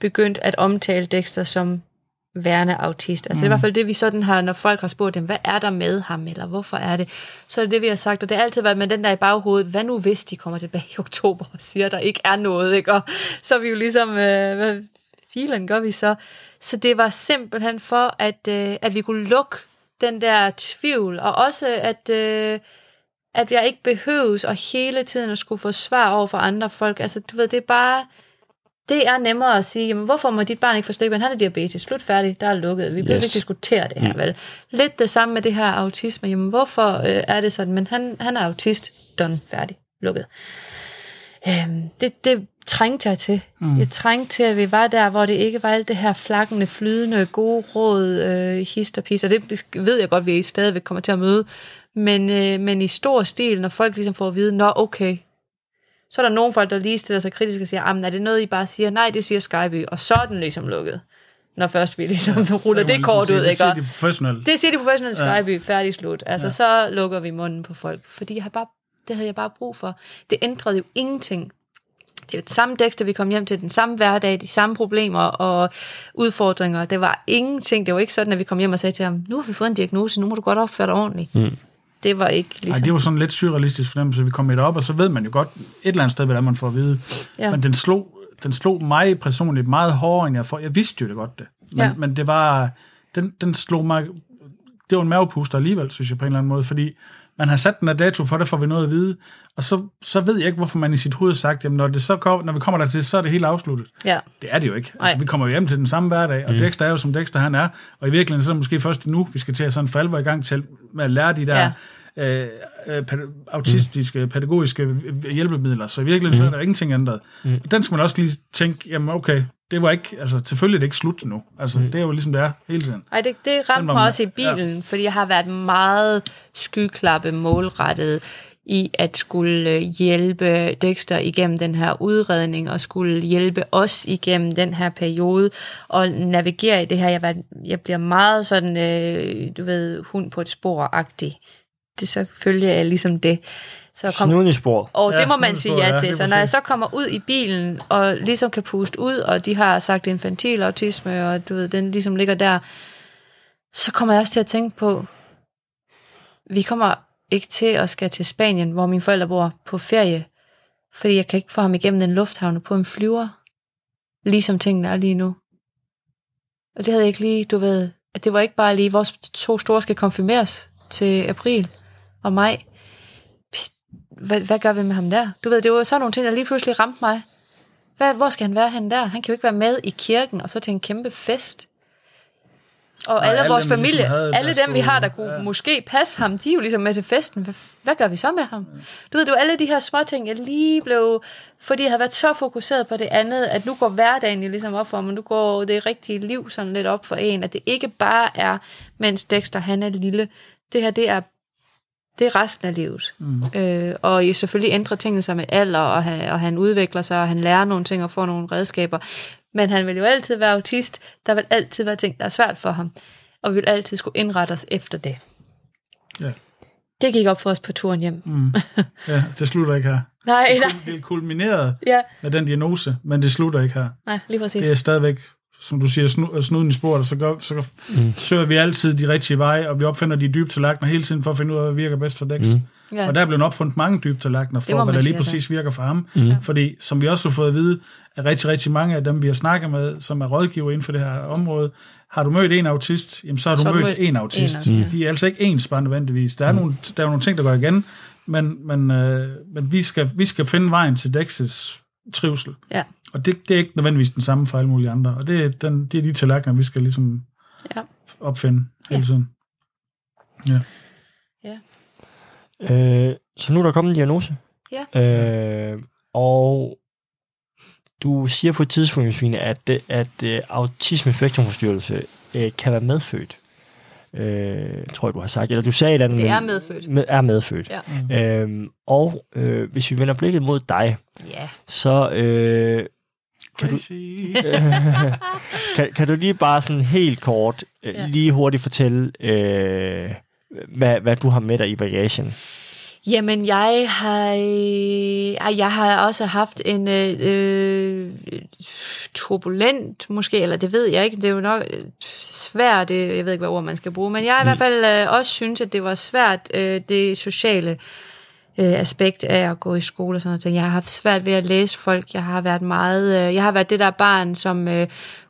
begyndt at omtale Dexter som værende autist. Altså mm. det er i hvert fald det, vi sådan har, når folk har spurgt dem, hvad er der med ham, eller hvorfor er det? Så er det det, vi har sagt, og det har altid været med den der i baghovedet, hvad nu hvis de kommer tilbage i oktober og siger, at der ikke er noget, ikke? Og så er vi jo ligesom, øh, hvad filen gør vi så? Så det var simpelthen for, at, øh, at vi kunne lukke den der tvivl, og også at, øh, at jeg ikke behøves at hele tiden at skulle få svar over for andre folk. Altså du ved, det er bare det er nemmere at sige, jamen, hvorfor må dit barn ikke få slik, men han er diabetes, slut færdig, der er lukket, vi bliver yes. ikke diskutere det her, mm. vel? Lidt det samme med det her autisme, jamen hvorfor øh, er det sådan, men han, han er autist, done, færdig, lukket. Øhm, det, det trængte jeg til. Mm. Jeg trængte til, at vi var der, hvor det ikke var alt det her flakkende, flydende, gode råd, øh, hist og pis, og det ved jeg godt, vi stadigvæk kommer til at møde, men, øh, men i stor stil, når folk ligesom får at vide, nå okay, så er der nogle folk, der lige stiller sig kritisk og siger, er det noget, I bare siger? Nej, det siger Skyby, og så er den ligesom lukket. Når først vi ligesom ja, ruller det ligesom kort ud, ikke? Det siger de professionelle. Det siger de professionelle Skyby, ja. færdig slut. Altså, ja. så lukker vi munden på folk. Fordi jeg har bare, det havde jeg bare brug for. Det ændrede jo ingenting. Det er jo det samme tekster, vi kom hjem til, den samme hverdag, de samme problemer og udfordringer. Det var ingenting. Det var ikke sådan, at vi kom hjem og sagde til ham, nu har vi fået en diagnose, nu må du godt opføre dig ordentligt. Mm det var ikke ligesom... Nej, det var sådan lidt surrealistisk fornemmelse. Vi kom lidt op, og så ved man jo godt et eller andet sted, hvad man får at vide. Ja. Men den slog, den slog mig personligt meget hårdere, end jeg får. Jeg vidste jo det godt, det. Men, ja. men det var... Den, den slog mig... Det var en mavepuster alligevel, synes jeg på en eller anden måde, fordi man har sat den der dato for, det får vi noget at vide, og så, så ved jeg ikke, hvorfor man i sit hoved har sagt, jamen når, det så kom, når vi kommer der til, så er det helt afsluttet. Ja. Det er det jo ikke. Altså, vi kommer hjem til den samme hverdag, og mm. Dexter er jo som Dexter han er, og i virkeligheden så er det måske først nu, vi skal til at sådan for alvor i gang til med at lære de der ja øh, øh autistiske, mm. pædagogiske hjælpemidler. Så i virkeligheden mm. så er der ingenting ændret. Mm. Den skal man også lige tænke, jamen okay, det var ikke, altså selvfølgelig er det ikke slut nu. Altså mm. det er jo ligesom det er hele tiden. Nej, det, det ramte mig også i bilen, ja. fordi jeg har været meget skyklappe målrettet i at skulle øh, hjælpe Dexter igennem den her udredning, og skulle hjælpe os igennem den her periode, og navigere i det her. Jeg, var, jeg bliver meget sådan, øh, du ved, hund på et spor-agtig det selvfølgelig er ligesom det. Så kom, Snuden i sporet. Og det ja, må man sige ja til. Ja, så når jeg så kommer ud i bilen, og ligesom kan puste ud, og de har sagt infantil autisme, og du ved, den ligesom ligger der, så kommer jeg også til at tænke på, vi kommer ikke til at skal til Spanien, hvor mine forældre bor på ferie, fordi jeg kan ikke få ham igennem den lufthavn på en flyver, ligesom tingene er lige nu. Og det havde jeg ikke lige, du ved, at det var ikke bare lige, vores to store skal konfirmeres til april og maj. Hvad, hvad gør vi med ham der? Du ved, det var sådan nogle ting, der lige pludselig ramte mig. Hvad, hvor skal han være hen der? Han kan jo ikke være med i kirken og så til en kæmpe fest. Og alle, alle vores dem, familie, ligesom alle dem, vi har, der kunne ja. måske passe ham, de er jo ligesom med til festen. Hvad, hvad gør vi så med ham? Ja. Du ved, var alle de her små ting, jeg lige blev, fordi jeg havde været så fokuseret på det andet, at nu går hverdagen jo ligesom op for mig, nu går det rigtige liv sådan lidt op for en, at det ikke bare er, mens Dexter han er lille. Det her, det er det er resten af livet. Mm. Øh, og selvfølgelig ændrer tingene sig med alder, og han, og han udvikler sig, og han lærer nogle ting og får nogle redskaber. Men han vil jo altid være autist. Der vil altid være ting, der er svært for ham. Og vi vil altid skulle indrette os efter det. Ja. Det gik op for os på turen hjem. Mm. Ja, det slutter ikke her. nej, nej. Det er kulmineret ja. med den diagnose, men det slutter ikke her. Nej, lige præcis. Det er stadigvæk, som du siger, snu, snuden i sporet, så, gør, så mm. søger vi altid de rigtige veje, og vi opfinder de dybe tallerkener hele tiden for at finde ud af, hvad virker bedst for Dex. Mm. Ja. Og der er blevet opfundet mange dybe tallerkener for, hvad der lige præcis virker for ham. Mm. Fordi, som vi også har fået at vide, at rigtig, rigtig mange af dem, vi har snakket med, som er rådgiver inden for det her område, har du mødt en autist, jamen så har du så mødt, mødt en autist. En, ja. De er altså ikke ens bare nødvendigvis. Der er, mm. nogle, der er nogle ting, der går igen, men, men, øh, men vi, skal, vi skal finde vejen til Dex's trivsel. Ja. Og det, det er ikke nødvendigvis den samme for alle mulige andre. Og det, er, den, det er de tallerkener, vi skal ligesom ja. opfinde hele tiden. Ja. ja. Øh, så nu er der kommet en diagnose. Ja. Øh, og du siger på et tidspunkt, Josefine, at, at uh, autisme spektrumforstyrrelse uh, kan være medfødt. Uh, tror jeg, du har sagt. Eller du sagde det. Det er medfødt. Med, er medfødt. Ja. Uh, og uh, hvis vi vender blikket mod dig, ja. så uh, kan du, kan, kan du lige bare sådan helt kort, uh, ja. lige hurtigt fortælle, uh, hvad, hvad du har med dig i bagagen? Jamen, jeg har, jeg har også haft en øh, øh, turbulent, måske, eller det ved jeg ikke, det er jo nok svært, det, jeg ved ikke, hvad ord man skal bruge, men jeg har i hvert fald øh, også synes, at det var svært, øh, det sociale øh, aspekt af at gå i skole og sådan noget. Jeg har haft svært ved at læse folk. Jeg har været meget, øh, jeg har været det der barn, som øh,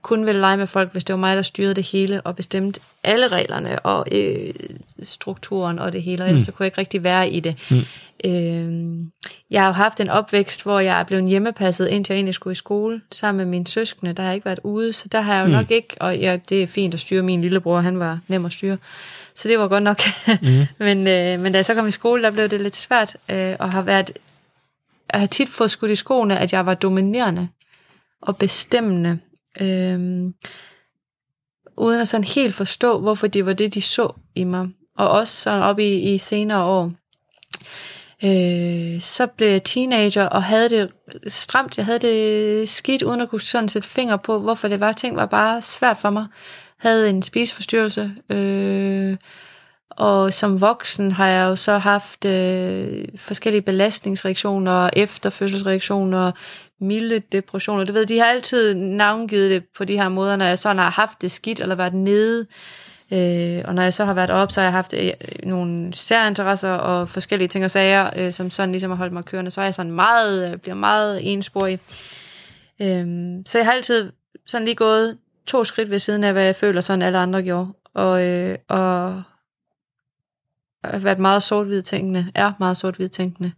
kun ville lege med folk, hvis det var mig, der styrede det hele og bestemte alle reglerne og øh, strukturen og det hele, og ellers mm. så kunne jeg ikke rigtig være i det. Mm. Øh, jeg har jo haft en opvækst, hvor jeg er blevet hjemmepasset, indtil jeg egentlig skulle i skole, sammen med mine søskende. Der har jeg ikke været ude, så der har jeg jo mm. nok ikke, og ja, det er fint at styre min lillebror, han var nem at styre. Så det var godt nok. Mm. men, øh, men da jeg så kom i skole, der blev det lidt svært, øh, og har været, jeg har tit fået skudt i skoene, at jeg var dominerende og bestemmende. Øhm, uden at sådan helt forstå, hvorfor det var det, de så i mig. Og også sådan op i, i senere år. Øh, så blev jeg teenager og havde det stramt. Jeg havde det skidt, uden at kunne sådan sætte finger på, hvorfor det var. Ting var bare svært for mig havde en spiseforstyrrelse. Øh, og som voksen har jeg jo så haft øh, forskellige belastningsreaktioner, efterfødselsreaktioner, milde depressioner. Du ved, de har altid navngivet det på de her måder, når jeg sådan har haft det skidt eller været nede. Øh, og når jeg så har været op, så har jeg haft øh, nogle særinteresser og forskellige ting og sager, øh, som sådan ligesom har holdt mig kørende. Så er jeg sådan meget, øh, bliver meget ensporig. Øh, så jeg har altid sådan lige gået to skridt ved siden af, hvad jeg føler, sådan alle andre gjorde. Og, øh, og været meget sort tænkende, er meget sort tænkende.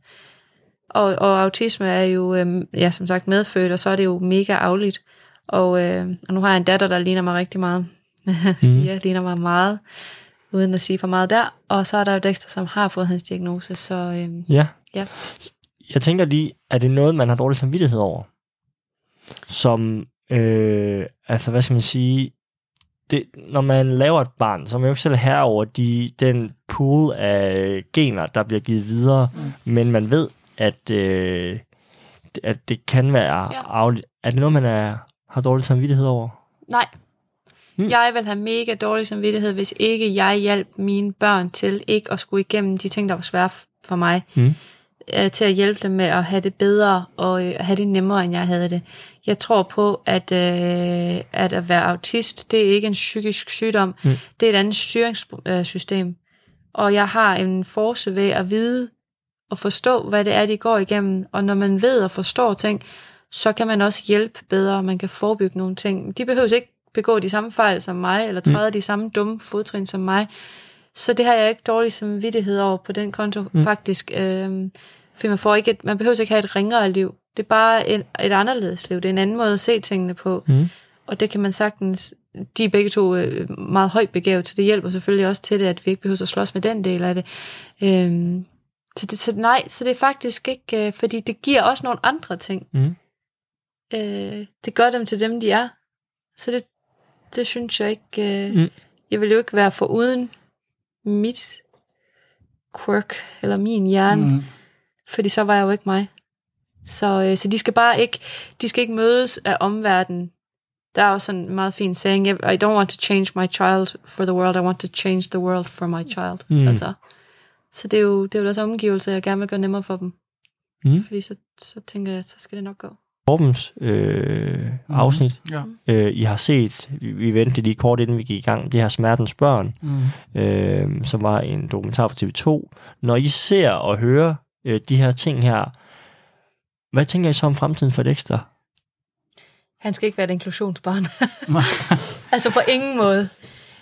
Og, og autisme er jo, øh, ja, som sagt, medfødt, og så er det jo mega afligt. Og, øh, og nu har jeg en datter, der ligner mig rigtig meget. Siger, mm. ligner mig meget, uden at sige for meget der. Og så er der jo Dexter, som har fået hans diagnose. Så, øh, ja. ja. Jeg tænker lige, er det noget, man har dårlig samvittighed over? Som Øh, altså, hvad skal man sige? Det, når man laver et barn, så er man jo ikke selv her over de, den pool af gener, der bliver givet videre, mm. men man ved, at, øh, at det kan være ja. afligt. Er det noget, man er, har dårlig samvittighed over? Nej. Mm. Jeg vil have mega dårlig samvittighed, hvis ikke jeg hjælp mine børn til ikke at skulle igennem de ting, der var svære for mig. Mm. Øh, til at hjælpe dem med at have det bedre og øh, have det nemmere, end jeg havde det. Jeg tror på, at, øh, at at være autist, det er ikke en psykisk sygdom. Mm. Det er et andet styringssystem. Og jeg har en force ved at vide og forstå, hvad det er, de går igennem. Og når man ved og forstår ting, så kan man også hjælpe bedre, man kan forebygge nogle ting. De behøver ikke begå de samme fejl som mig, eller træde mm. de samme dumme fodtrin som mig. Så det har jeg ikke dårlig samvittighed over på den konto, mm. faktisk. Øh, for man, får ikke et, man behøver ikke have et ringere liv. Det er bare et, et anderledes liv. Det er en anden måde at se tingene på. Mm. Og det kan man sagtens... De er begge to øh, meget højt begavet, så det hjælper selvfølgelig også til det, at vi ikke behøver at slås med den del af det. Øhm, så, det så nej, så det er faktisk ikke... Øh, fordi det giver også nogle andre ting. Mm. Øh, det gør dem til dem, de er. Så det, det synes jeg ikke... Øh, mm. Jeg vil jo ikke være for uden mit quirk, eller min hjerne. Mm fordi så var jeg jo ikke mig. Så, øh, så de skal bare ikke, de skal ikke mødes af omverdenen. Der er også sådan en meget fin saying, I don't want to change my child for the world, I want to change the world for my child. Mm. Altså, så det er, jo, det er jo deres omgivelser, jeg gerne vil gøre nemmere for dem. Mm. Fordi så, så tænker jeg, så skal det nok gå. Torbens øh, mm. afsnit. Mm. Ja. Øh, I har set, vi, vi ventede lige kort inden vi gik i gang, det her Smertens Børn, mm. øh, som var en dokumentar fra TV2. Når I ser og hører øh, de her ting her. Hvad tænker I så om fremtiden for Dexter? Han skal ikke være et inklusionsbarn. altså på ingen måde.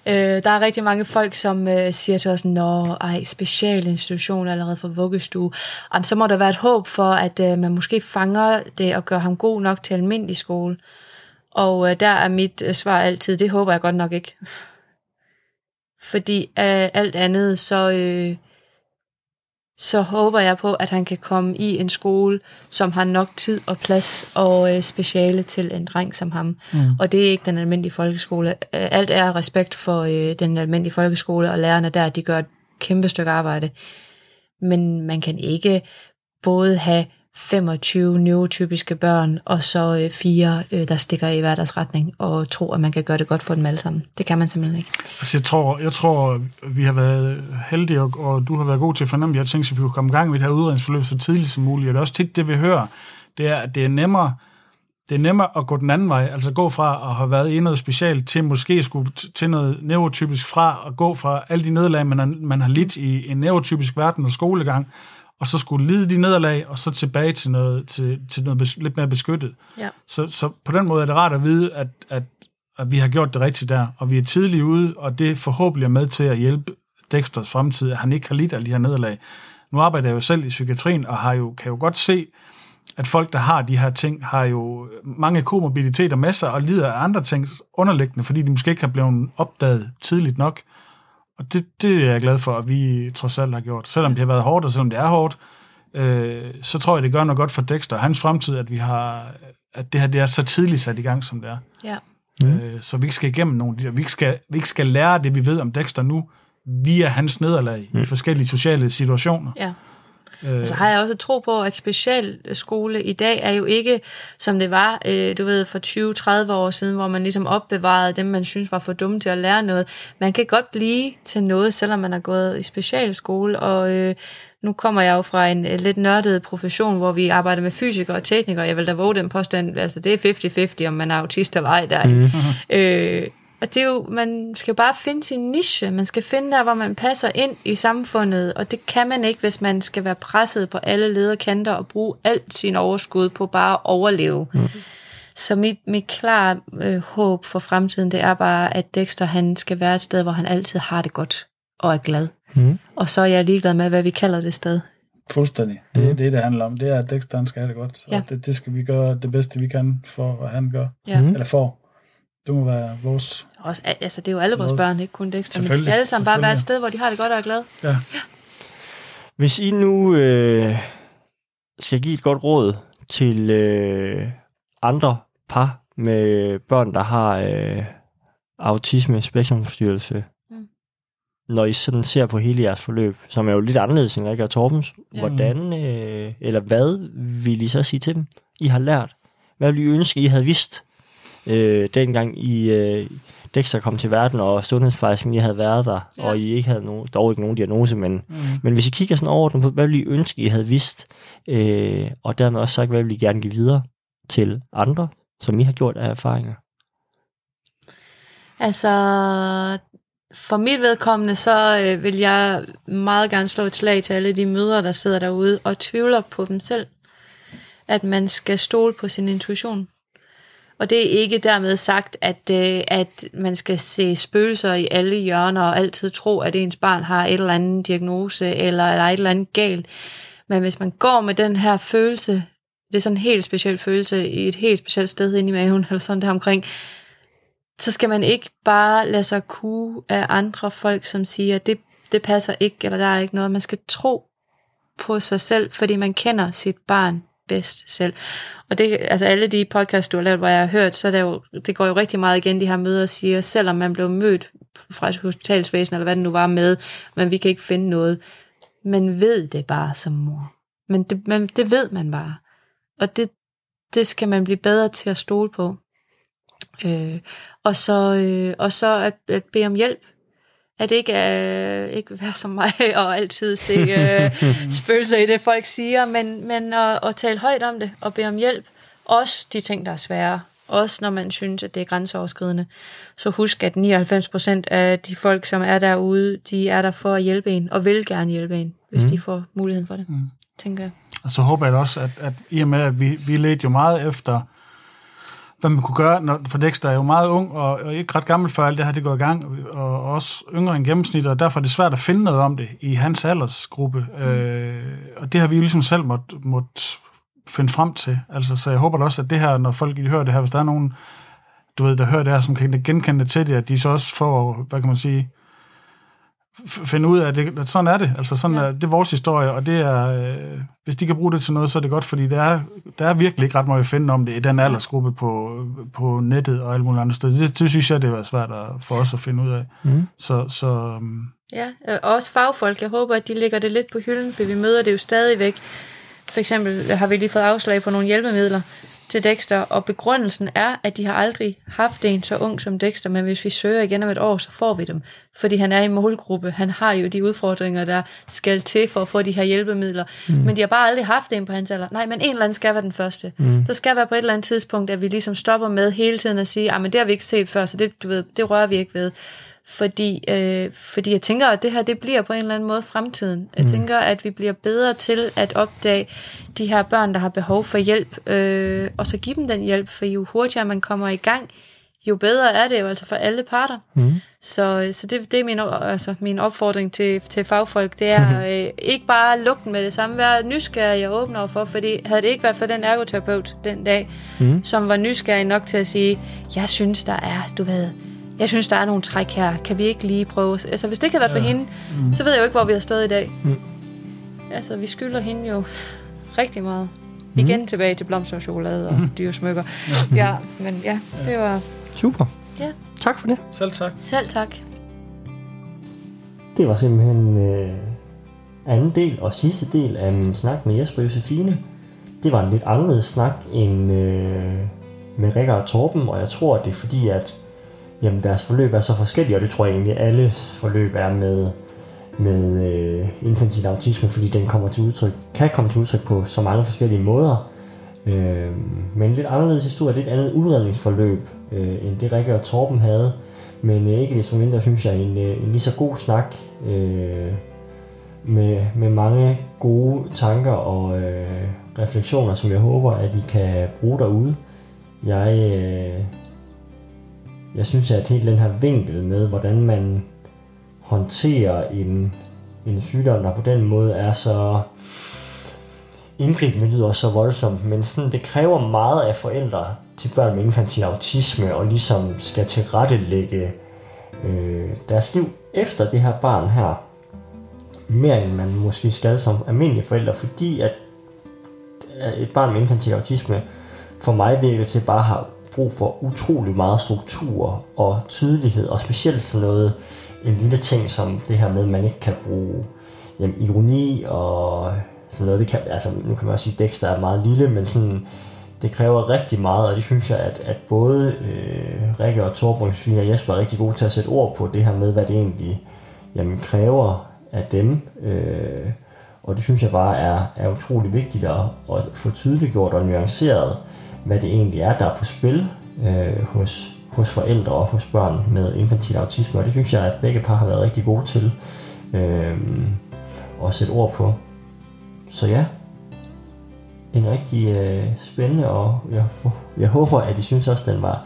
Øh, der er rigtig mange folk, som øh, siger til os, Nå, ej, specialinstitution allerede fra vuggestue. Jamen, så må der være et håb for, at øh, man måske fanger det og gør ham god nok til almindelig skole. Og øh, der er mit øh, svar altid, det håber jeg godt nok ikke. Fordi øh, alt andet, så... Øh, så håber jeg på, at han kan komme i en skole, som har nok tid og plads og øh, speciale til en dreng som ham. Mm. Og det er ikke den almindelige folkeskole. Alt er respekt for øh, den almindelige folkeskole, og lærerne der, de gør et kæmpe stykke arbejde. Men man kan ikke både have 25 neurotypiske børn, og så øh, fire, øh, der stikker i hver deres retning, og tror, at man kan gøre det godt for dem alle sammen. Det kan man simpelthen ikke. Altså, jeg tror, jeg tror vi har været heldige, og, og du har været god til at fornemme, at jeg tænkte, at vi kunne komme i gang med det her udredningsforløb så tidligt som muligt. Og det er også tit det, vi hører, det er, at det er nemmere, det er nemmere at gå den anden vej, altså gå fra at have været i noget specielt, til måske skulle til noget neurotypisk fra, og gå fra alle de nederlag, man har, man har lidt i en neurotypisk verden og skolegang, og så skulle lide de nederlag, og så tilbage til noget, til, til noget bes, lidt mere beskyttet. Ja. Så, så på den måde er det rart at vide, at, at, at vi har gjort det rigtigt der, og vi er tidligt ude, og det forhåbentlig er med til at hjælpe Dexters fremtid, at han ikke har lidt alle de her nederlag. Nu arbejder jeg jo selv i psykiatrien, og har jo, kan jo godt se, at folk, der har de her ting, har jo mange komorbiditeter med sig, og lider af andre ting underliggende, fordi de måske ikke har blevet opdaget tidligt nok. Og det, det er jeg glad for, at vi trods alt har gjort. Selvom det har været hårdt, og selvom det er hårdt, øh, så tror jeg, det gør noget godt for Dexter og hans fremtid, at vi har at det her det er så tidligt sat i gang, som det er. Ja. Mm. Øh, så vi ikke skal igennem nogle vi ikke skal, vi ikke skal lære det, vi ved om Dexter nu, via hans nederlag mm. i forskellige sociale situationer. Ja. Øh. Og så har jeg også tro på, at specialskole i dag er jo ikke, som det var, øh, du ved, for 20-30 år siden, hvor man ligesom opbevarede dem, man synes var for dumme til at lære noget. Man kan godt blive til noget, selvom man har gået i specialskole, og øh, nu kommer jeg jo fra en lidt nørdet profession, hvor vi arbejder med fysikere og teknikere. Jeg vil da våge den påstand, altså det er 50-50, om man er autist eller ej der. Mm. Øh, og det er jo, man skal bare finde sin niche. Man skal finde der, hvor man passer ind i samfundet. Og det kan man ikke, hvis man skal være presset på alle lederkanter og bruge alt sin overskud på bare at overleve. Mm. Så mit, mit klare øh, håb for fremtiden, det er bare, at Dexter han skal være et sted, hvor han altid har det godt og er glad. Mm. Og så er jeg ligeglad med, hvad vi kalder det sted. Fuldstændig. Det er mm. det, det handler om. Det er, at Dexter han skal have det godt. Ja. Og det, det skal vi gøre det bedste, vi kan for, at han gør. Ja. Eller for. Det må være vores... Også, altså, det er jo alle vores børn, ikke kun Dexter. Men de skal alle sammen bare være et sted, hvor de har det godt og er glade. Ja. ja. Hvis I nu øh, skal give et godt råd til øh, andre par med børn, der har øh, autisme, spektrumforstyrrelse, mm. når I sådan ser på hele jeres forløb, som er jo lidt anderledes end Rikke og Torbens, ja. hvordan, øh, eller hvad vil I så sige til dem, I har lært? Hvad vil I ønske, I havde vidst øh, dengang I, øh, Dexter kom til verden, og sundhedsplejersken I havde været der, ja. og I ikke havde nogen, dog ikke nogen diagnose, men, mm. men hvis I kigger sådan over på, hvad ville I ønske, I havde vidst, øh, og dermed også sagt, hvad vil I gerne give videre til andre, som I har gjort af erfaringer? Altså, for mit vedkommende, så øh, vil jeg meget gerne slå et slag til alle de mødre, der sidder derude og tvivler på dem selv. At man skal stole på sin intuition. Og det er ikke dermed sagt, at, øh, at man skal se spøgelser i alle hjørner og altid tro, at ens barn har et eller andet diagnose, eller at der er et eller andet galt. Men hvis man går med den her følelse, det er sådan en helt speciel følelse i et helt specielt sted inde i maven, eller sådan der omkring, så skal man ikke bare lade sig kue af andre folk, som siger, det, det passer ikke, eller der er ikke noget. Man skal tro på sig selv, fordi man kender sit barn bedst selv. Og det, altså alle de podcasts, du har lavet, hvor jeg har hørt, så det, jo, det går jo rigtig meget igen, de her møder og siger, selvom man blev mødt fra et hospitalsvæsen, eller hvad det nu var med, men vi kan ikke finde noget. Man ved det bare som mor. Men det, man, det ved man bare. Og det, det skal man blive bedre til at stole på. Øh, og så, øh, og så at, at bede om hjælp. At ikke, øh, ikke være som mig og altid se øh, spøgelser i det, folk siger, men, men at, at tale højt om det og bede om hjælp. Også de ting, der er svære. Også når man synes, at det er grænseoverskridende. Så husk, at 99% af de folk, som er derude, de er der for at hjælpe en, og vil gerne hjælpe en, hvis mm. de får muligheden for det, mm. tænker jeg. Og så håber jeg også, at, at i og med, at vi, vi ledte jo meget efter hvad man kunne gøre, når, for Dexter er jo meget ung, og, og ikke ret gammel før alt det her det går i gang, og også yngre end gennemsnittet, og derfor er det svært at finde noget om det i hans aldersgruppe. Mm. Øh, og det har vi jo ligesom selv måtte, måtte finde frem til. Altså, så jeg håber da også, at det her, når folk hører det her, hvis der er nogen, du ved, der hører det her, som kan genkende det til det, at de så også får, hvad kan man sige, finde ud af, det, at sådan er det. Altså sådan ja. er, det er vores historie, og det er, øh, hvis de kan bruge det til noget, så er det godt, fordi der er, der er virkelig ikke ret meget at finde om det i den aldersgruppe på, på nettet og alle mulige andre steder. Det, det synes jeg, det var svært at, for os at finde ud af. Mm. Så, så, um... Ja, og også fagfolk. Jeg håber, at de lægger det lidt på hylden, for vi møder det jo stadigvæk. For eksempel har vi lige fået afslag på nogle hjælpemidler, til Dexter, og begrundelsen er, at de har aldrig haft en så ung som Dexter, men hvis vi søger igen om et år, så får vi dem, fordi han er i målgruppe. Han har jo de udfordringer, der skal til for at få de her hjælpemidler, mm. men de har bare aldrig haft en på hans alder. Nej, men en eller anden skal være den første. Mm. Der skal være på et eller andet tidspunkt, at vi ligesom stopper med hele tiden at sige, at ah, det har vi ikke set før, så det, du ved, det rører vi ikke ved fordi, øh, fordi jeg tænker, at det her det bliver på en eller anden måde fremtiden. Jeg mm. tænker, at vi bliver bedre til at opdage de her børn, der har behov for hjælp, øh, og så give dem den hjælp, for jo hurtigere man kommer i gang, jo bedre er det jo altså for alle parter. Mm. Så, så det, det er min, altså, min opfordring til, til fagfolk, det er øh, ikke bare lukke med det samme, være nysgerrig og åben overfor, fordi havde det ikke været for den ergoterapeut den dag, mm. som var nysgerrig nok til at sige, jeg synes, der er, du ved, jeg synes, der er nogle træk her. Kan vi ikke lige prøve? Altså, hvis det kan være for ja. hende, mm. så ved jeg jo ikke, hvor vi har stået i dag. Mm. Altså, vi skylder hende jo rigtig meget. Mm. Igen tilbage til blomster og chokolade og mm. dyre smykker. Ja. ja, men ja, det var... Super. Ja. Tak for det. Selv tak. Selv tak. Det var simpelthen øh, anden del og sidste del af min snak med Jesper Josefine. Det var en lidt anderledes snak end øh, med Rikker og Torben, og jeg tror, det er fordi, at jamen deres forløb er så forskellige, og det tror jeg egentlig alles forløb er med, med øh, infantil autisme, fordi den kommer til udtryk, kan komme til udtryk på så mange forskellige måder. Øh, men lidt anderledes historie, lidt andet udredningsforløb, øh, end det Rikke og Torben havde. Men øh, ikke desto mindre synes jeg en, øh, en lige så god snak øh, med, med mange gode tanker og øh, refleksioner, som jeg håber, at I kan bruge derude. Jeg øh, jeg synes, at helt den her vinkel med, hvordan man håndterer en, en sygdom, der på den måde er så indgribende, lyder så voldsomt, men sådan, det kræver meget af forældre til børn med infantil autisme, og ligesom skal tilrettelægge øh, deres liv efter det her barn her, mere end man måske skal som almindelige forældre, fordi at et barn med infantil autisme for mig virker til bare have brug for utrolig meget struktur og tydelighed, og specielt sådan noget, en lille ting som det her med, at man ikke kan bruge jamen, ironi og sådan noget. Det kan, altså, nu kan man også sige, at Dexter er meget lille, men sådan, det kræver rigtig meget, og det synes jeg, at, at både øh, Rikke og Torben, Sofie og Jesper er rigtig gode til at sætte ord på det her med, hvad det egentlig jamen, kræver af dem. Øh, og det synes jeg bare er, er utrolig vigtigt at, at få tydeliggjort og nuanceret, hvad det egentlig er, der er på spil øh, hos, hos forældre og hos børn med infantil autisme. Og det synes jeg, at begge par har været rigtig gode til øh, at sætte ord på. Så ja, en rigtig øh, spændende, og jeg, jeg håber, at I synes også, den var,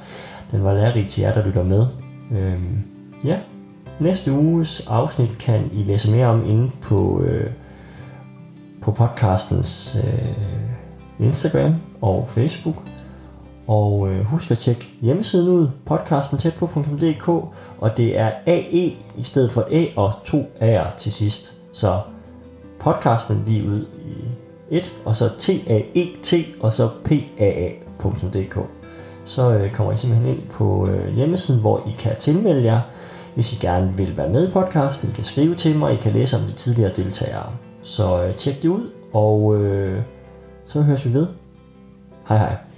den var lærerig til jer, der lytter med. Øh, ja, næste uges afsnit kan I læse mere om inde på, øh, på podcastens øh, Instagram og Facebook. Og øh, husk at tjekke hjemmesiden ud, podcasten tæt på.dk, og det er AE i stedet for A og to A'er til sidst. Så podcasten lige ud i et, og så T-A-E-T, og så P-A-A.dk. Så øh, kommer I simpelthen ind på øh, hjemmesiden, hvor I kan tilmelde jer, hvis I gerne vil være med i podcasten. I kan skrive til mig, I kan læse om de tidligere deltagere. Så øh, tjek det ud, og øh, så høres vi ved. Hej hej.